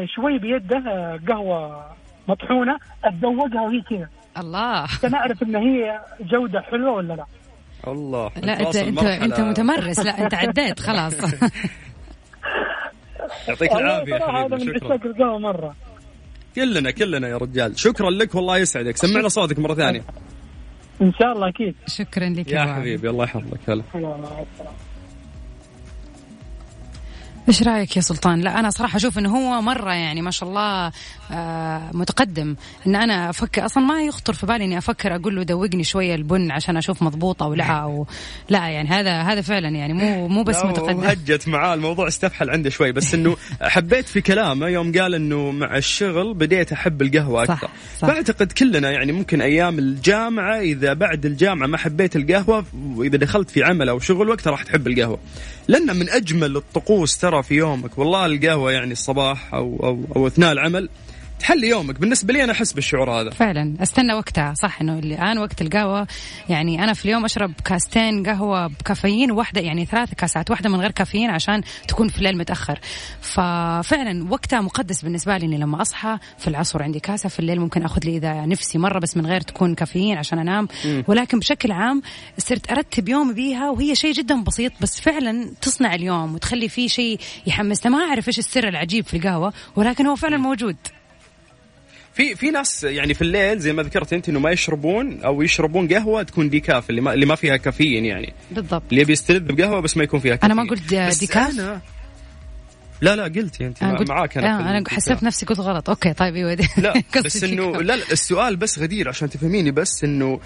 شوي بيده قهوة مطحونة أتذوقها وهي كذا. الله. عشان أعرف إن هي جودة حلوة ولا لا. الله لا انت انت. أنت متمرس. لا أنت عديت خلاص. يعطيك العافية يا هذا من شكرا. عشاق القهوة مرة. كلنا كلنا يا رجال. شكرا لك والله يسعدك. سمعنا صوتك مرة ثانية. إن شاء الله أكيد. شكرا لك يا عبد. حبيبي الله يحفظك. هلا. إيش رأيك يا سلطان؟ لا أنا صراحة أشوف إنه هو مرة يعني ما شاء الله متقدم. إن أنا أفكر أصلا ما يخطر في بالي إني أفكر أقول له دوقني شوية البن عشان أشوف مضبوطة أو لا أو لا يعني هذا هذا فعلا يعني مو مو بس متقدم. وهجت معاه الموضوع استفحل عنده شوي بس إنه حبيت في كلامه يوم قال إنه مع الشغل بديت أحب القهوة صح، أكثر. صح. فأعتقد كلنا يعني ممكن أيام الجامعة إذا بعد الجامعة ما حبيت القهوة وإذا دخلت في عمل أو شغل وقتها راح تحب القهوة. لأن من أجمل الطقوس ترى في يومك والله القهوة يعني الصباح أو أو, أو أثناء العمل تحلي يومك. بالنسبة لي أنا أحس بالشعور هذا. فعلا. أستنى وقتها. صح إنه الآن وقت القهوة. يعني أنا في اليوم أشرب كاستين قهوة بكافيين وواحده يعني ثلاث كاسات واحدة من غير كافيين عشان تكون في الليل متأخر. ففعلا وقتها مقدس بالنسبة لي إني لما أصحى في العصر عندي كاسة في الليل ممكن آخذ لي إذا نفسي مرة بس من غير تكون كافيين عشان أنام. ولكن بشكل عام صرت أرتب يومي بيها وهي شيء جدا بسيط بس فعلا تصنع اليوم وتخلي فيه شيء يحمسنا ما أعرف إيش السر العجيب في القهوة ولكن هو فعلا موجود. في في ناس يعني في الليل زي ما ذكرت أنت إنه ما يشربون أو يشربون قهوة تكون decaf اللي ما اللي ما فيها كافيين يعني بالضبط اللي يبي يستلذ بقهوة بس ما يكون فيها كافيين أنا ما قلت decaf؟ أنا لا لا قلتي أنت أنا قلت معاك أنا في أنا. حسبت نفسي قلت غلط okay طيب إيوه لا بس انه. لا لا السؤال بس غدير عشان تفهميني بس إنه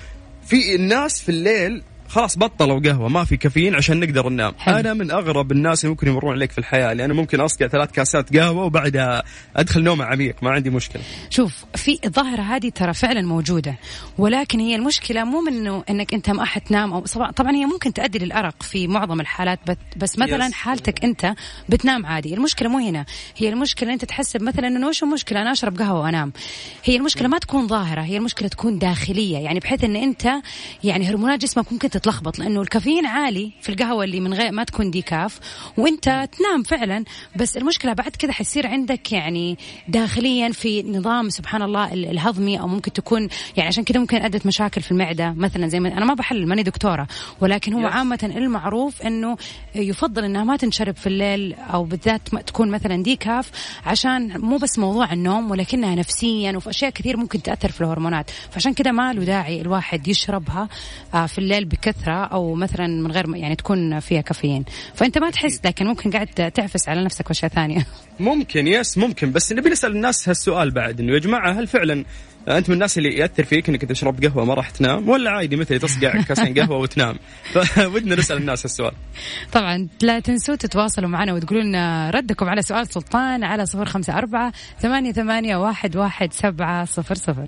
في الناس في الليل خلاص بطلوا قهوة ما في كافيين عشان نقدر ننام. حلو. أنا من أغرب الناس اللي ممكن يمرون عليك في الحياة لأن ممكن أصقع ثلاث كاسات قهوة وبعدها أدخل نوم عميق ما عندي مشكلة. شوف في الظاهرة هذه ترى فعلا موجودة ولكن هي المشكلة مو من إنه إنك أنت ما حتنام أو طبعا طبعا هي ممكن تؤدي للأرق في معظم الحالات بس مثلا يس. حالتك أنت بتنام عادي. المشكلة مو هنا هي المشكلة أنت تحسب مثلا إنه وش المشكلة؟ أنا أشرب قهوة وأنام. هي المشكلة ما تكون ظاهرة هي المشكلة تكون داخلية يعني بحيث إن أنت يعني هرمونات جسمك ممكن تتلخبط لأنه الكافيين عالي في القهوة اللي من غير ما تكون ديكاف وأنت تنام فعلا. بس المشكلة بعد كذا حيصير عندك يعني داخليا في نظام سبحان الله ال- الهضمي أو ممكن تكون يعني عشان كذا ممكن أدت مشاكل في المعدة. مثلا زي ما أنا ما بحلل ماني دكتورة. ولكن هو. عامة المعروف إنه يفضل إنها ما تنشرب في الليل أو بالذات ما تكون مثلا ديكاف عشان مو بس موضوع النوم ولكنها نفسيا وفي أشياء كثير ممكن تأثر في الهرمونات. فعشان كذا ما له داعي الواحد يشربها آه، في الليل بكثره بكثره أو مثلا من غير يعني تكون فيها كافيين. فأنت ما تحس لكن ممكن قاعد تعفس على نفسك واشياء ثانية ممكن يس ممكن. بس نبي نسأل الناس هالسؤال بعد إنه يا جماعة هل فعلا أنت من الناس اللي يأثر فيك إنك تشرب قهوة ما راح تنام؟ ولا عادي مثلي تصقع كاسين قهوة وتنام؟ فودنا نسأل الناس هالسؤال. طبعا لا تنسوا تتواصلوا معنا وتقولوا لنا ردكم على سؤال سلطان على صفر خمسة أربعة ثمانية, ثمانية واحد, واحد سبعة صفر صفر.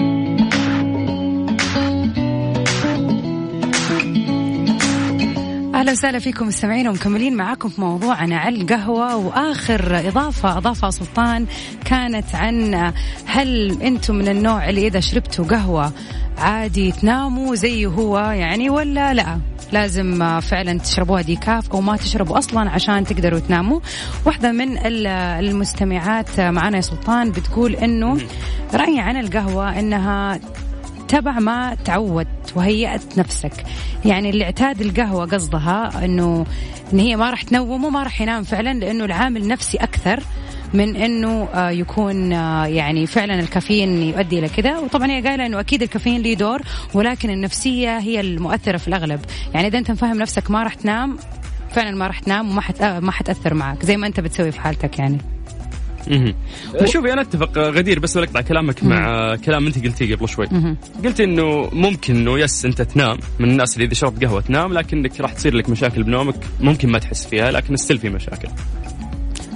أهلا وسهلا فيكم مستمعين ومكملين معاكم في موضوعنا عن القهوة. وآخر إضافة اضافها سلطان كانت عن هل أنتم من النوع اللي إذا شربتوا قهوة عادي تناموا زي هو يعني ولا لا؟ لازم فعلا تشربوها ديكاف أو ما تشربوا أصلا عشان تقدروا تناموا. واحدة من ال- المستمعات معنا يا سلطان بتقول إنه رأيي عن القهوة إنها تبع ما تعودت وهيأت نفسك. يعني اللي اعتاد القهوة قصدها إنه إن هي ما راح تنومه ما راح ينام فعلا لأنه العامل نفسي أكثر من إنه آه، يكون آه، يعني فعلا الكافيين يؤدي إلى كذا وطبعا هي قايلة إنه أكيد الكافيين له دور ولكن النفسية هي المؤثرة في الأغلب. يعني إذا أنت مفهم نفسك ما راح تنام فعلا ما راح تنام وما حت... آه، ما حتأثر معك زي ما أنت بتسوي في حالتك يعني. شوفي أنا أتفق غدير بس بقطع كلامك مع كلام أنت قلتيه قبل شوي. قلت إنه ممكن إنه yes أنت تنام من الناس اللي إذا شربت قهوة تنام لكنك راح تصير لك مشاكل بنومك ممكن ما تحس فيها لكن still في مشاكل.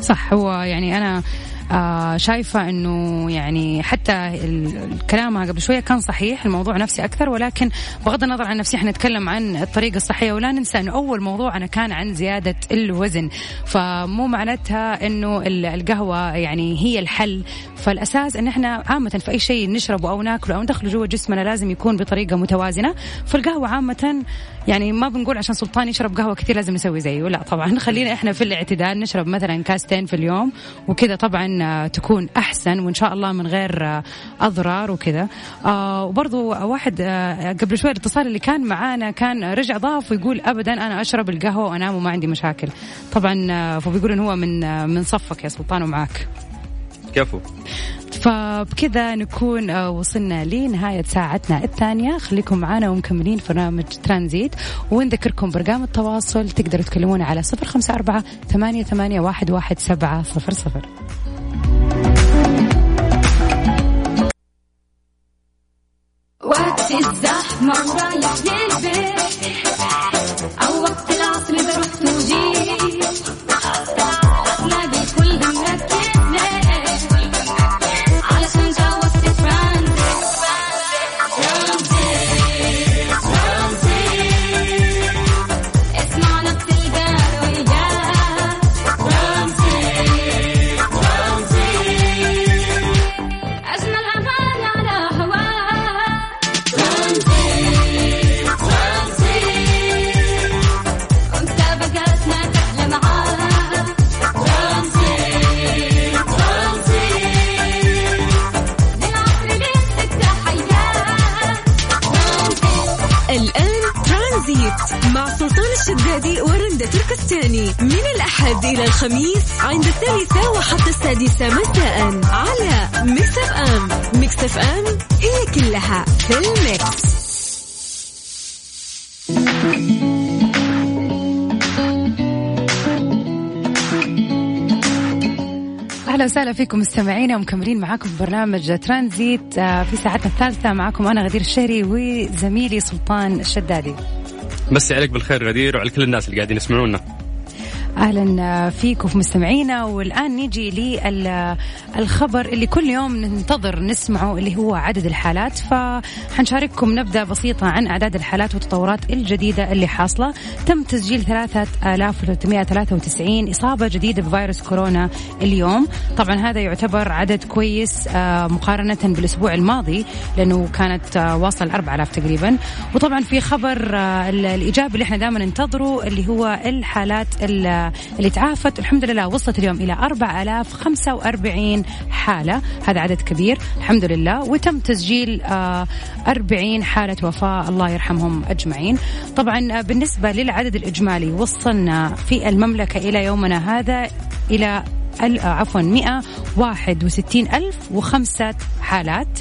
صح هو يعني أنا آه شايفة إنه يعني حتى ال- الكلام قبل شوية كان صحيح الموضوع نفسي أكثر ولكن بغض النظر عن نفسي إحنا نتكلم عن الطريقة الصحية ولا ننسى إنه أول موضوع أنا كان عن زيادة الوزن. فمو معناتها ال- القهوة يعني هي الحل. فالأساس إن إحنا عامة في أي شيء نشربه أو ناكله أو ندخله جوا جسمنا لازم يكون بطريقة متوازنة. فالقهوة عامة يعني ما بنقول عشان سلطان يشرب قهوة كثير لازم نسوي زيه. لا طبعا. خلينا إحنا في الاعتدال نشرب مثلا كاستين في اليوم وكذا طبعا تكون أحسن وإن شاء الله من غير أضرار وكذا. آه وبرضو واحد آه قبل شوي الاتصال اللي كان معانا كان رجع ضاف ويقول ابدا أنا أشرب القهوة وأنام وما عندي مشاكل. طبعا آه فبيقول انه هو من آه من صفك يا سلطان ومعاك. كفو. فبكذا نكون آه، وصلنا لنهاية ساعتنا الثانية. خليكم معنا ومكملين في برنامج ترانزيت. ونذكركم برقم التواصل تقدروا تكلمونا على صفر خمسة أربعة ثمانية, ثمانية واحد, واحد سبعة صفر صفر. وقت الزحمة ورايح تركستاني من الأحد إلى الخميس عند الثالثة وحتى السادسة مساء على Mix FM Mix FM هي كلها في الميكس. أهلا وسهلا فيكم مستمعينا ومكملين معاكم في برنامج ترانزيت. آه، في ساعتنا الثالثة معاكم أنا غدير الشهري وزميلي سلطان الشدادي مسي عليك بالخير غدير وعلى كل الناس اللي قاعدين يسمعونا. أهلا فيكم في مستمعينا. والآن نيجي للخبر اللي كل يوم ننتظر نسمعه اللي هو عدد الحالات. فحنشارككم نبذة بسيطة عن أعداد الحالات والتطورات الجديدة اللي حاصلة. تم تسجيل 3393 إصابة جديدة بفيروس كورونا اليوم. طبعا هذا يعتبر عدد كويس آه، مقارنة بالأسبوع الماضي لأنه كانت آه، واصل 4000 تقريبا. وطبعا في خبر آه، ال- الإيجابي اللي إحنا دائما ننتظره اللي هو الحالات ال- آه، اللي تعافت. الحمد لله وصلت اليوم إلى 4045 حالة. هذا عدد كبير الحمد لله. وتم تسجيل آه، 40 حالة وفاة. الله يرحمهم أجمعين. طبعا آه، بالنسبة للعدد الإجمالي وصلنا في المملكة إلى يومنا هذا إلى آه، عفوا 161 ألف وخمسة حالات.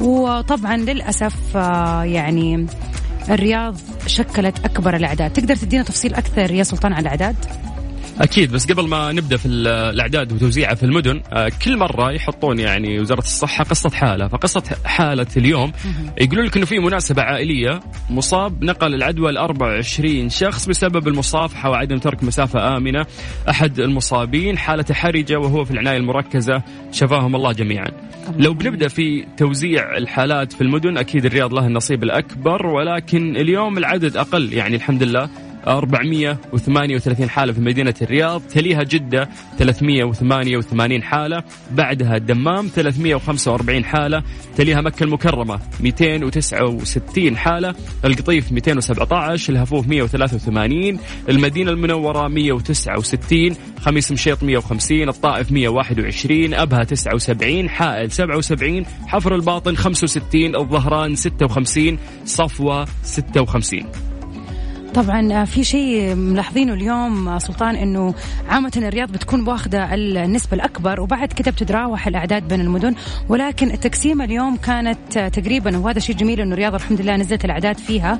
وطبعا للأسف آه، يعني الرياض شكلت أكبر الأعداد. تقدر تدينا تفصيل أكثر يا سلطان عن الأعداد؟ أكيد بس قبل ما نبدأ في ال- الأعداد وتوزيعها في المدن آه، كل مرة يحطون يعني وزارة الصحة قصة حالة. فقصة حالة اليوم يقولون لك إنه في مناسبة عائلية مصاب نقل العدوى ل 24 شخص بسبب المصافحة وعدم ترك مسافة آمنة. أحد المصابين حالته حرجة وهو في العناية المركزة. شفاهم الله جميعا. لو بنبدأ في توزيع الحالات في المدن أكيد الرياض له النصيب الأكبر. ولكن اليوم العدد أقل يعني الحمد لله. 438 حالة في مدينة الرياض تليها جدة 388 حالة بعدها الدمام 345 حالة تليها مكة المكرمة 269 حالة القطيف 217 الهفوف 183 المدينة المنورة 169 خميس مشيط 150 الطائف 121 أبها 79 حائل 77 حفر الباطن 65 الظهران 56 صفوة 56 طبعا آه، في شيء ملاحظينه اليوم آه، سلطان إنه عامة الرياض بتكون واخدة النسبة الأكبر وبعد كده بتتراوح الأعداد بين المدن. ولكن التقسيمة اليوم كانت آه، تقريبا وهذا شيء جميل إنه الرياض الحمد لله نزلت الأعداد فيها.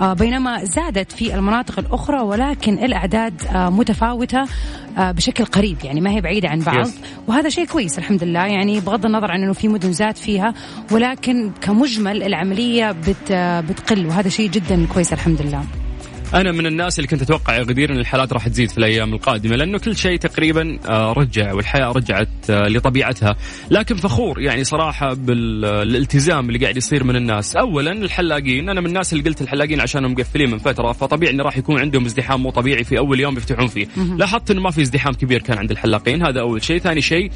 بينما زادت في المناطق الأخرى ولكن الأعداد متفاوتة بشكل قريب يعني ما هي بعيدة عن بعض. وهذا شيء كويس الحمد لله. يعني بغض النظر عن إنه في مدن زاد فيها ولكن كمجمل العملية بت بتقل وهذا شيء جدا كويس الحمد لله. أنا من الناس اللي كنت أتوقع يا غدير إن الحالات راح تزيد في الأيام القادمة لأنه كل شيء تقريبا آه، رجع والحياة رجعت آه، لطبيعتها. لكن فخور يعني صراحة بالالتزام اللي قاعد يصير من الناس. اولا الحلاقين أنا من الناس اللي قلت الحلاقين عشانهم مقفلين من فترة فطبيعي انه راح يكون عندهم ازدحام مو طبيعي في أول يوم يفتحون فيه. لاحظت إنه ما في ازدحام كبير كان عند الحلاقين هذا أول شيء. ثاني شيء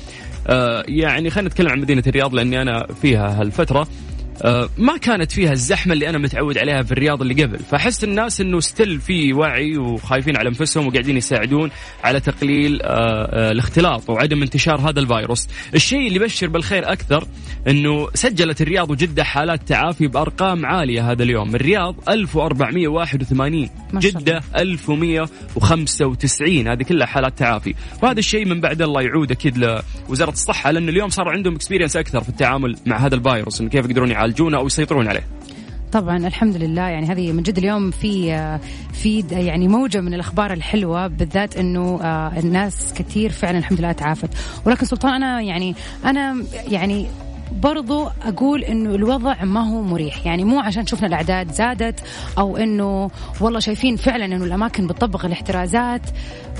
آه، يعني خلينا نتكلم عن مدينة الرياض لأني أنا فيها هالفترة. ما كانت فيها الزحمة اللي أنا متعود عليها في الرياض اللي قبل. فأحس الناس إنه ستيل في وعي وخايفين على أنفسهم وقاعدين يساعدون على تقليل آه، آه، الاختلاط وعدم انتشار هذا الفيروس. الشيء اللي يبشر بالخير أكثر إنه سجلت الرياض وجده حالات تعافي بأرقام عالية هذا اليوم. الرياض 1481 ما شاء الله. جدة 1195 هذه كلها حالات تعافي. وهذا الشيء من بعد الله يعود أكيد لوزارة الصحة لأن اليوم صار عندهم اكسبيرينس أكثر في التعامل مع هذا الفيروس إنه كيف يقدرون يعالجونه أو يسيطرون عليه. طبعا الحمد لله. يعني هذه من جد اليوم في في يعني موجة من الأخبار الحلوة بالذات إنه آه، الناس كثير فعلا الحمد لله تعافت. ولكن سلطان أنا يعني أنا يعني برضو أقول إنه الوضع ما هو مريح. يعني مو عشان شفنا الأعداد زادت أو إنه والله شايفين فعلا إنه الأماكن بتطبق الاحترازات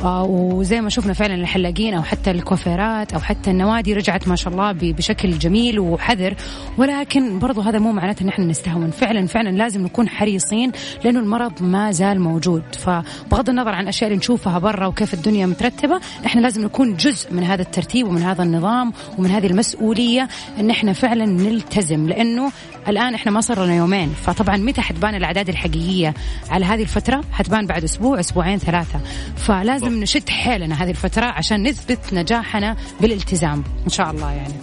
آه، وزي ما شفنا فعلا الحلاقين أو حتى الكوافيرات أو حتى النوادي رجعت ما شاء الله بشكل جميل وحذر. ولكن برضو هذا مو معناته إن إحنا نستهون. فعلا فعلا لازم نكون حريصين لأنه المرض ما زال موجود. فبغض النظر عن الاشياء اللي نشوفها برا وكيف الدنيا مترتبة إحنا لازم نكون جزء من هذا الترتيب ومن هذا النظام ومن هذه المسؤولية إن إحنا فعلا نلتزم لأنه الآن إحنا ما صار لنا يومين. فطبعا متى حتبان الأعداد الحقيقية على هذه الفترة؟ حتبان بعد أسبوع أسبوعين ثلاثة. فلازم نشد حيلنا هذه الفترة عشان نثبت نجاحنا بالالتزام إن شاء الله يعني.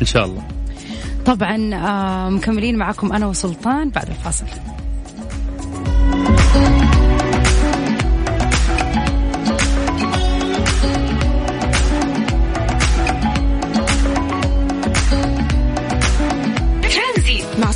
إن شاء الله. طبعا آه مكملين معكم أنا وسلطان بعد الفاصل.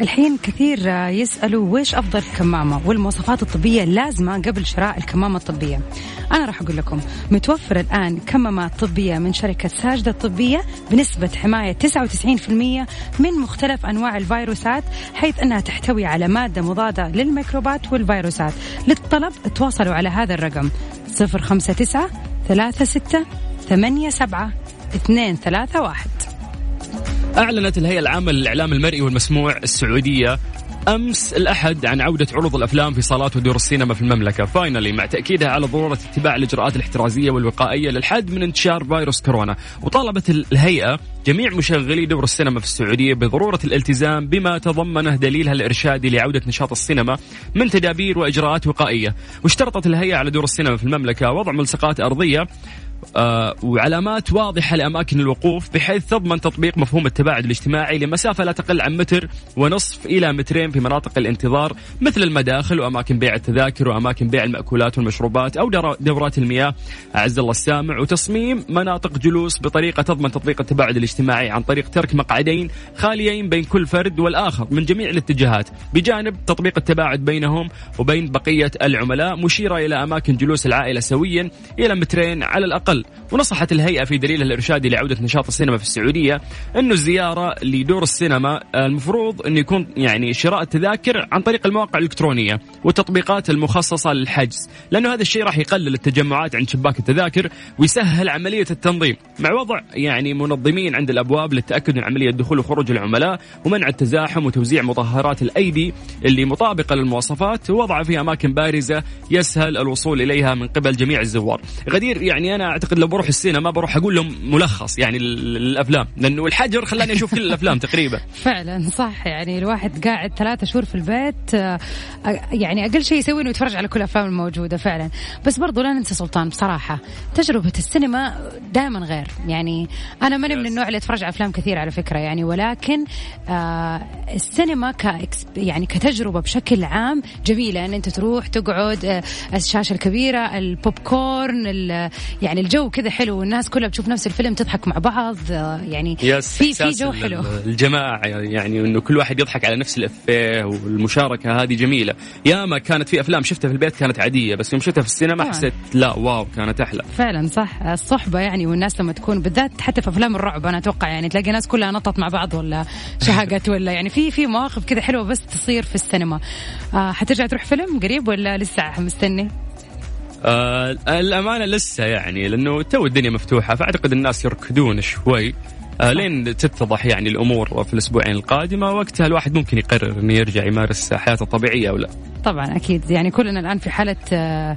الحين كثير يسألوا ويش أفضل كمامة؟ والمواصفات الطبية اللازمة قبل شراء الكمامة الطبية. أنا راح أقول لكم متوفر الآن كمامات طبية من شركة ساجدة الطبية بنسبة حماية 99% من مختلف أنواع الفيروسات حيث أنها تحتوي على مادة مضادة للميكروبات والفيروسات. للطلب تواصلوا على هذا الرقم 059 36 87 231 أعلنت الهيئة العامة للإعلام المرئي والمسموع السعودية أمس الأحد عن عودة عروض الأفلام في صالات ودور السينما في المملكة. فاينلي مع تأكيدها على ضرورة اتباع الإجراءات الاحترازية والوقائية للحد من انتشار فيروس كورونا وطالبت الهيئة جميع مشغلي دور السينما في السعودية بضرورة الالتزام بما تضمنه دليلها الارشادي لعودة نشاط السينما من تدابير وإجراءات وقائية. واشترطت الهيئة على دور السينما في المملكة وضع ملصقات أرضية وعلامات واضحة لأماكن الوقوف بحيث تضمن تطبيق مفهوم التباعد الاجتماعي لمسافة لا تقل عن متر ونصف إلى مترين في مناطق الانتظار مثل المداخل وأماكن بيع التذاكر وأماكن بيع المأكولات والمشروبات أو دورات المياه. أعز الله السامع وتصميم مناطق جلوس بطريقة تضمن تطبيق التباعد الاجتماعي عن طريق ترك مقعدين خاليين بين كل فرد والآخر من جميع الاتجاهات بجانب تطبيق التباعد بينهم وبين بقية العملاء مشيرة إلى أماكن جلوس العائلة سويا إلى مترين على الأقل ونصحت الهيئة في دليلها الإرشادي لعودة نشاط السينما في السعودية أنه الزيارة لدور السينما المفروض أنه يكون يعني شراء التذاكر عن طريق المواقع الإلكترونية والتطبيقات المخصصة للحجز لأنه هذا الشيء راح يقلل التجمعات عند شباك التذاكر ويسهل عملية التنظيم. مع وضع يعني منظمين عند الأبواب للتأكد من عملية دخول وخروج العملاء ومنع التزاحم وتوزيع مطهرات الأيدي اللي مطابقة للمواصفات ووضعها في أماكن بارزة يسهل الوصول إليها من قبل جميع الزوار. غدير يعني أنا أعتقد لو بروح السينما بروح أقول لهم ملخص يعني للأفلام لأنه الحجر خلاني أشوف كل الأفلام تقريبا. فعلا صح. يعني الواحد قاعد ثلاثة شهور في البيت آه، يعني أقل شيء يسوي إنه يتفرج على كل الأفلام الموجودة فعلا. بس برضو لا ننسى سلطان بصراحة تجربة السينما دائما غير. يعني أنا ماني من. النوع اللي اتفرج على أفلام كثير على فكرة يعني ولكن آه السينما ك يعني كتجربة بشكل عام جميلة. ان أنت تروح تقعد آه الشاشة الكبيرة البوب كورن يعني الجو كذا حلو والناس كلها بتشوف نفس الفيلم تضحك مع بعض آه يعني yes في في جو حلو. الجماعة يعني إنه كل واحد يضحك على نفس الإفيه والمشاركة هذه جميلة. ياما كانت في أفلام شفتها في البيت كانت عادية بس يوم شفتها في السينما. حسيت لا واو كانت أحلى. فعلا صح. الصحبة يعني والناس لما تكون بالذات حتى في أفلام الرعب أنا أتوقع يعني تلاقي ناس كلها نطت مع بعض ولا شهقت ولا يعني في في مواقف كذا حلوة بس تصير في السينما. آه حترجع تروح فيلم قريب ولا لسه مستني؟ آه الأمانة لسه يعني لأنه تو الدنيا مفتوحة فأعتقد الناس يركضون شوي. آه لين تتضح يعني الأمور في الأسبوعين القادمة وقتها الواحد ممكن يقرر إنه يرجع يمارس حياته الطبيعية أو لا. طبعا أكيد. يعني كلنا الآن في حالة آه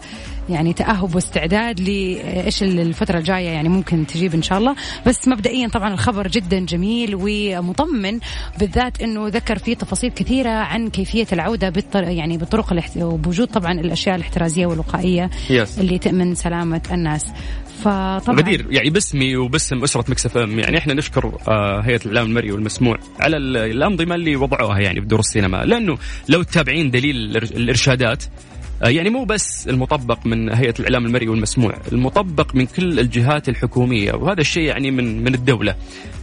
يعني تأهب واستعداد لإيش الفترة الجاية يعني ممكن تجيب إن شاء الله. بس مبدئيا طبعا الخبر جدا جميل ومطمن بالذات أنه ذكر فيه تفاصيل كثيرة عن كيفية العودة بالطر يعني بالطرق الاحت... وبوجود طبعا الأشياء الاحترازية والوقائية yes. اللي تأمن سلامة الناس. فطبعا غدير يعني باسمي وباسم أسرة Mix FM يعني إحنا نشكر آه، هيئة الإعلام المرئي والمسموع على ال- الأنظمة اللي وضعوها يعني في دور السينما. لأنه لو تتابعين دليل الإرشادات يعني مو بس المطبق من هيئة الإعلام المرئي والمسموع المطبق من كل الجهات الحكومية وهذا الشيء يعني من من الدولة.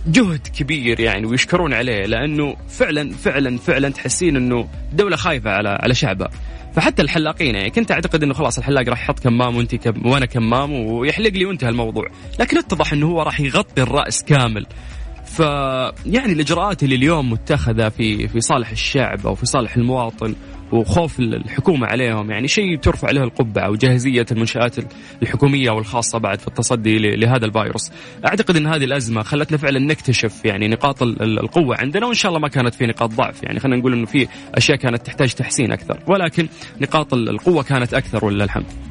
جهد كبير يعني ويشكرون عليه لأنه فعلا فعلا فعلا تحسين إنه الدولة خايفة على على شعبها. فحتى الحلاقين يعني كنت أعتقد إنه خلاص الحلاق راح يحط كمام وأنت كم وأنا كمام ويحلق لي وانتهى الموضوع. لكن اتضح إنه هو راح يغطي الرأس كامل. ف يعني الإجراءات اللي اليوم متخذة في في صالح الشعب أو في صالح المواطن وخوف الحكومة عليهم يعني شيء ترفع له القبعة وجاهزية المنشات الحكومية والخاصة بعد في التصدي لهذا الفيروس. أعتقد إن هذه الأزمة خلتنا فعلا نكتشف يعني نقاط ال- ال- القوة عندنا وإن شاء الله ما كانت في نقاط ضعف يعني خلينا نقول إنه في أشياء كانت تحتاج تحسين أكثر ولكن نقاط ال- القوة كانت أكثر ولله الحمد.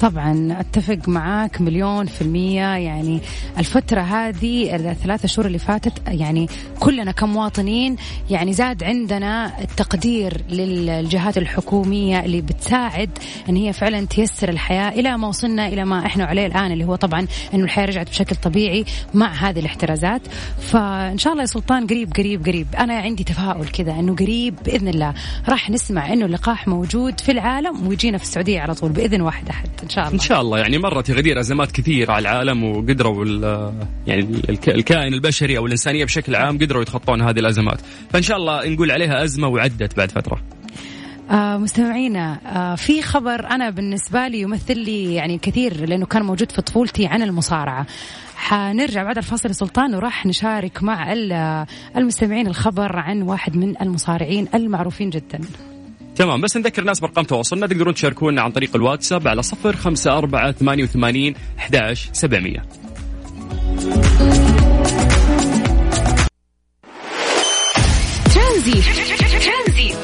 طبعا أتفق معاك مليون في المية. يعني الفترة هذه الثلاثة شهور اللي فاتت يعني كلنا كمواطنين يعني زاد عندنا التقدير للجهات الحكومية اللي بتساعد إن هي فعلا تيسر الحياة إلى ما وصلنا إلى ما إحنا عليه الآن اللي هو طبعا إنه الحياة رجعت بشكل طبيعي مع هذه الاحترازات. فإن شاء الله يا سلطان قريب قريب قريب. أنا عندي تفاؤل كذا إنه قريب بإذن الله راح نسمع إنه اللقاح موجود في العالم ويجينا في السعودية على طول بإذن واحد أحد. إن شاء إن الله شاء الله. يعني مرت يغدير أزمات كثيره على العالم وقدروا يعني الك- الكائن البشري أو الإنسانية بشكل عام قدروا يتخطون هذه الأزمات. فإن شاء الله نقول عليها أزمة وعدت بعد فترة. آه مستمعينا آه في خبر أنا بالنسبة لي يمثل لي يعني كثير لأنه كان موجود في طفولتي عن المصارعة. حنرجع بعد الفاصل يا سلطان وراح نشارك مع ال- المستمعين الخبر عن واحد من المصارعين المعروفين جدا. تمام بس نذكر الناس بأرقام تواصلنا. تقدرون تشاركونا عن طريق الواتساب على صفر خمسة أربعة ثمانية وثمانين أحداش سبعمية.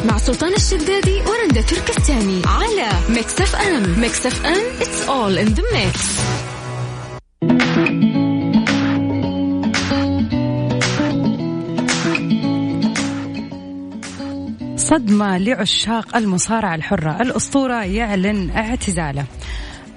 مع سلطان الشدادي ورندا تركستاني على Mix FM. Mix FM it's all in the mix. صدمة لعشاق المصارعة الحرة. الأسطورة يعلن اعتزاله.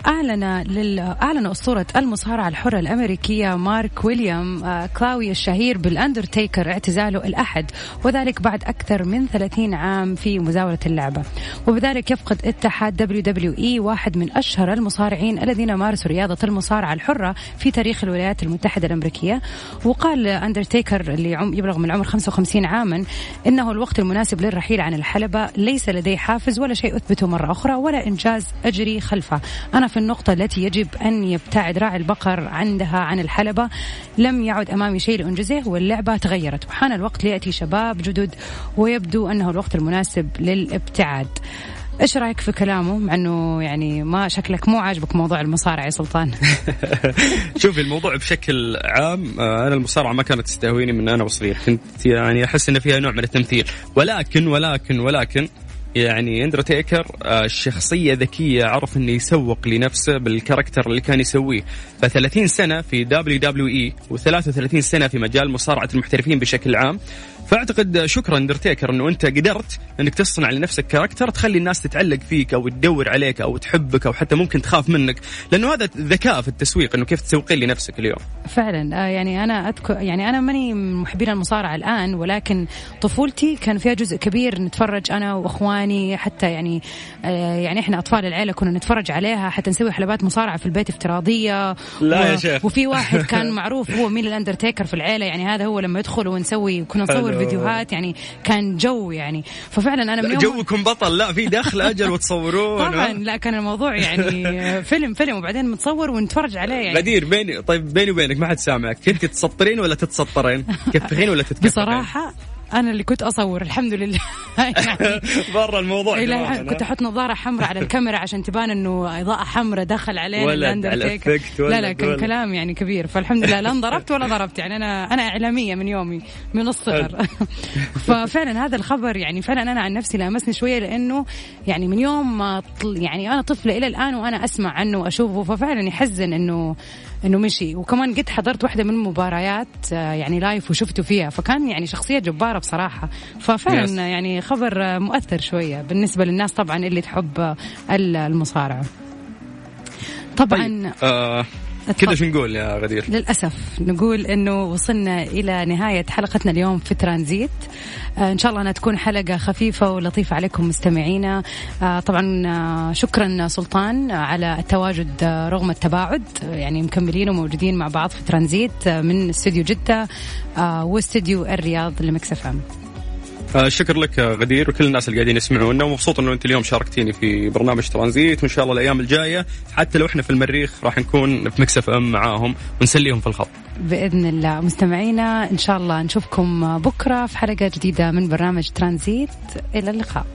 أعلن لل... أعلن أسطورة المصارعة الحرة الأمريكية مارك ويليام آه، كلاوي الشهير بالأندرتيكر اعتزاله الأحد وذلك بعد أكثر من 30 عام في مزاولة اللعبة. وبذلك يفقد اتحاد WWE واحد من أشهر المصارعين الذين مارسوا رياضة المصارعة الحرة في تاريخ الولايات المتحدة الأمريكية. وقال أندرتيكر اللي يبلغ من العمر 55 عاما إنه الوقت المناسب للرحيل عن الحلبة ليس لدي حافز ولا شيء أثبته مرة أخرى ولا إنجاز أجري خلفه. أنا في النقطة التي يجب أن يبتعد راعي البقر عندها عن الحلبة. لم يعد أمامي شيء لأنجزه واللعبة تغيرت. وحان الوقت ليأتي شباب جدد ويبدو أنه الوقت المناسب للابتعاد. إيش رأيك في كلامه؟ مع إنه يعني ما شكلك مو عاجبك موضوع المصارعة يا سلطان. شوفي الموضوع بشكل عام آه، أنا المصارعة ما كانت تستهويني من أنا وصغير. كنت يعني أحس إن فيها نوع من التمثيل. ولكن ولكن ولكن يعني اندرتيكر آه، شخصية ذكية عرف إنه يسوق لنفسه بال character اللي كان يسويه. ف 30 سنة في WWE و33 سنة في مجال مصارعة المحترفين بشكل عام. فأعتقد شكرا اندرتيكر إنه أنت قدرت إنك تصنع لنفسك character تخلي الناس تتعلق فيك أو تدور عليك أو تحبك أو حتى ممكن تخاف منك. لأنه هذا ذكاء في التسويق إنه كيف تسوقين لنفسك اليوم. فعلا. آه، يعني أنا أذكر يعني أنا ماني من محبين المصارعة الآن ولكن طفولتي كان فيها جزء كبير نتفرج أنا وإخواني حتى يعني آه، يعني إحنا أطفال العيلة كنا نتفرج عليها حتى نسوي حلبات مصارعة في البيت افتراضية. لا يا شيخ. وفي واحد كان معروف هو مين الأندرتيكر في العيلة يعني هذا هو لما يدخل ونسوي كنا نصور حلو. فيديوهات يعني كان جو يعني. ففعلا أنا من يوم جوكم بطل. لا في دخل أجل وتصورون طبعا لا كان الموضوع يعني فيلم فيلم وبعدين متصور ونتفرج عليه يعني. غدير بيني طيب بيني وبينك ما حد سامعك. كنت تسطرين ولا تتسطرين؟ تكفخين ولا تتكفخين بصراحة أنا اللي كنت أصور الحمد لله. يعني برا الموضوع كنت أحط نظارة حمراء على الكاميرا عشان تبان إنه إضاءة حمراء دخل علينا ولد. على لا لا كان. كلام يعني كبير. فالحمد لله. لا انضربت ولا ضربت. يعني أنا أنا إعلامية من يومي من الصغر. ففعلا هذا الخبر يعني فعلا أنا عن نفسي لامسني شوية لأنه يعني من يوم ما يعني أنا طفلة إلى الآن وأنا أسمع عنه وأشوفه ففعلا يحزن إنه إنه مشي. وكمان قد حضرت واحدة من المباريات آه، يعني لايف وشفته فيها. فكان يعني شخصية جبارة بصراحة. ففعلا Yes. يعني خبر آه، مؤثر شوية بالنسبة للناس طبعا اللي تحب آه، المصارعة. طبعا طيب آه كذا. شو نقول يا غدير. للأسف نقول أنه وصلنا إلى نهاية حلقتنا اليوم في ترانزيت. آه إن شاء الله أنها تكون حلقة خفيفة ولطيفة عليكم مستمعينا. آه طبعا آه شكرا سلطان على التواجد آه رغم التباعد آه يعني مكملين وموجودين مع بعض في ترانزيت من استوديو جدة آه واستوديو الرياض لمكسف آه شكر لك غدير وكل الناس اللي قاعدين يسمعونا ومبسوط إنه أنت اليوم شاركتيني في برنامج ترانزيت وإن شاء الله الأيام الجاية حتى لو إحنا في المريخ راح نكون في مكسف أم معاهم ونسليهم في الخط. بإذن الله. مستمعينا إن شاء الله نشوفكم بكرة في حلقة جديدة من برنامج ترانزيت. إلى اللقاء.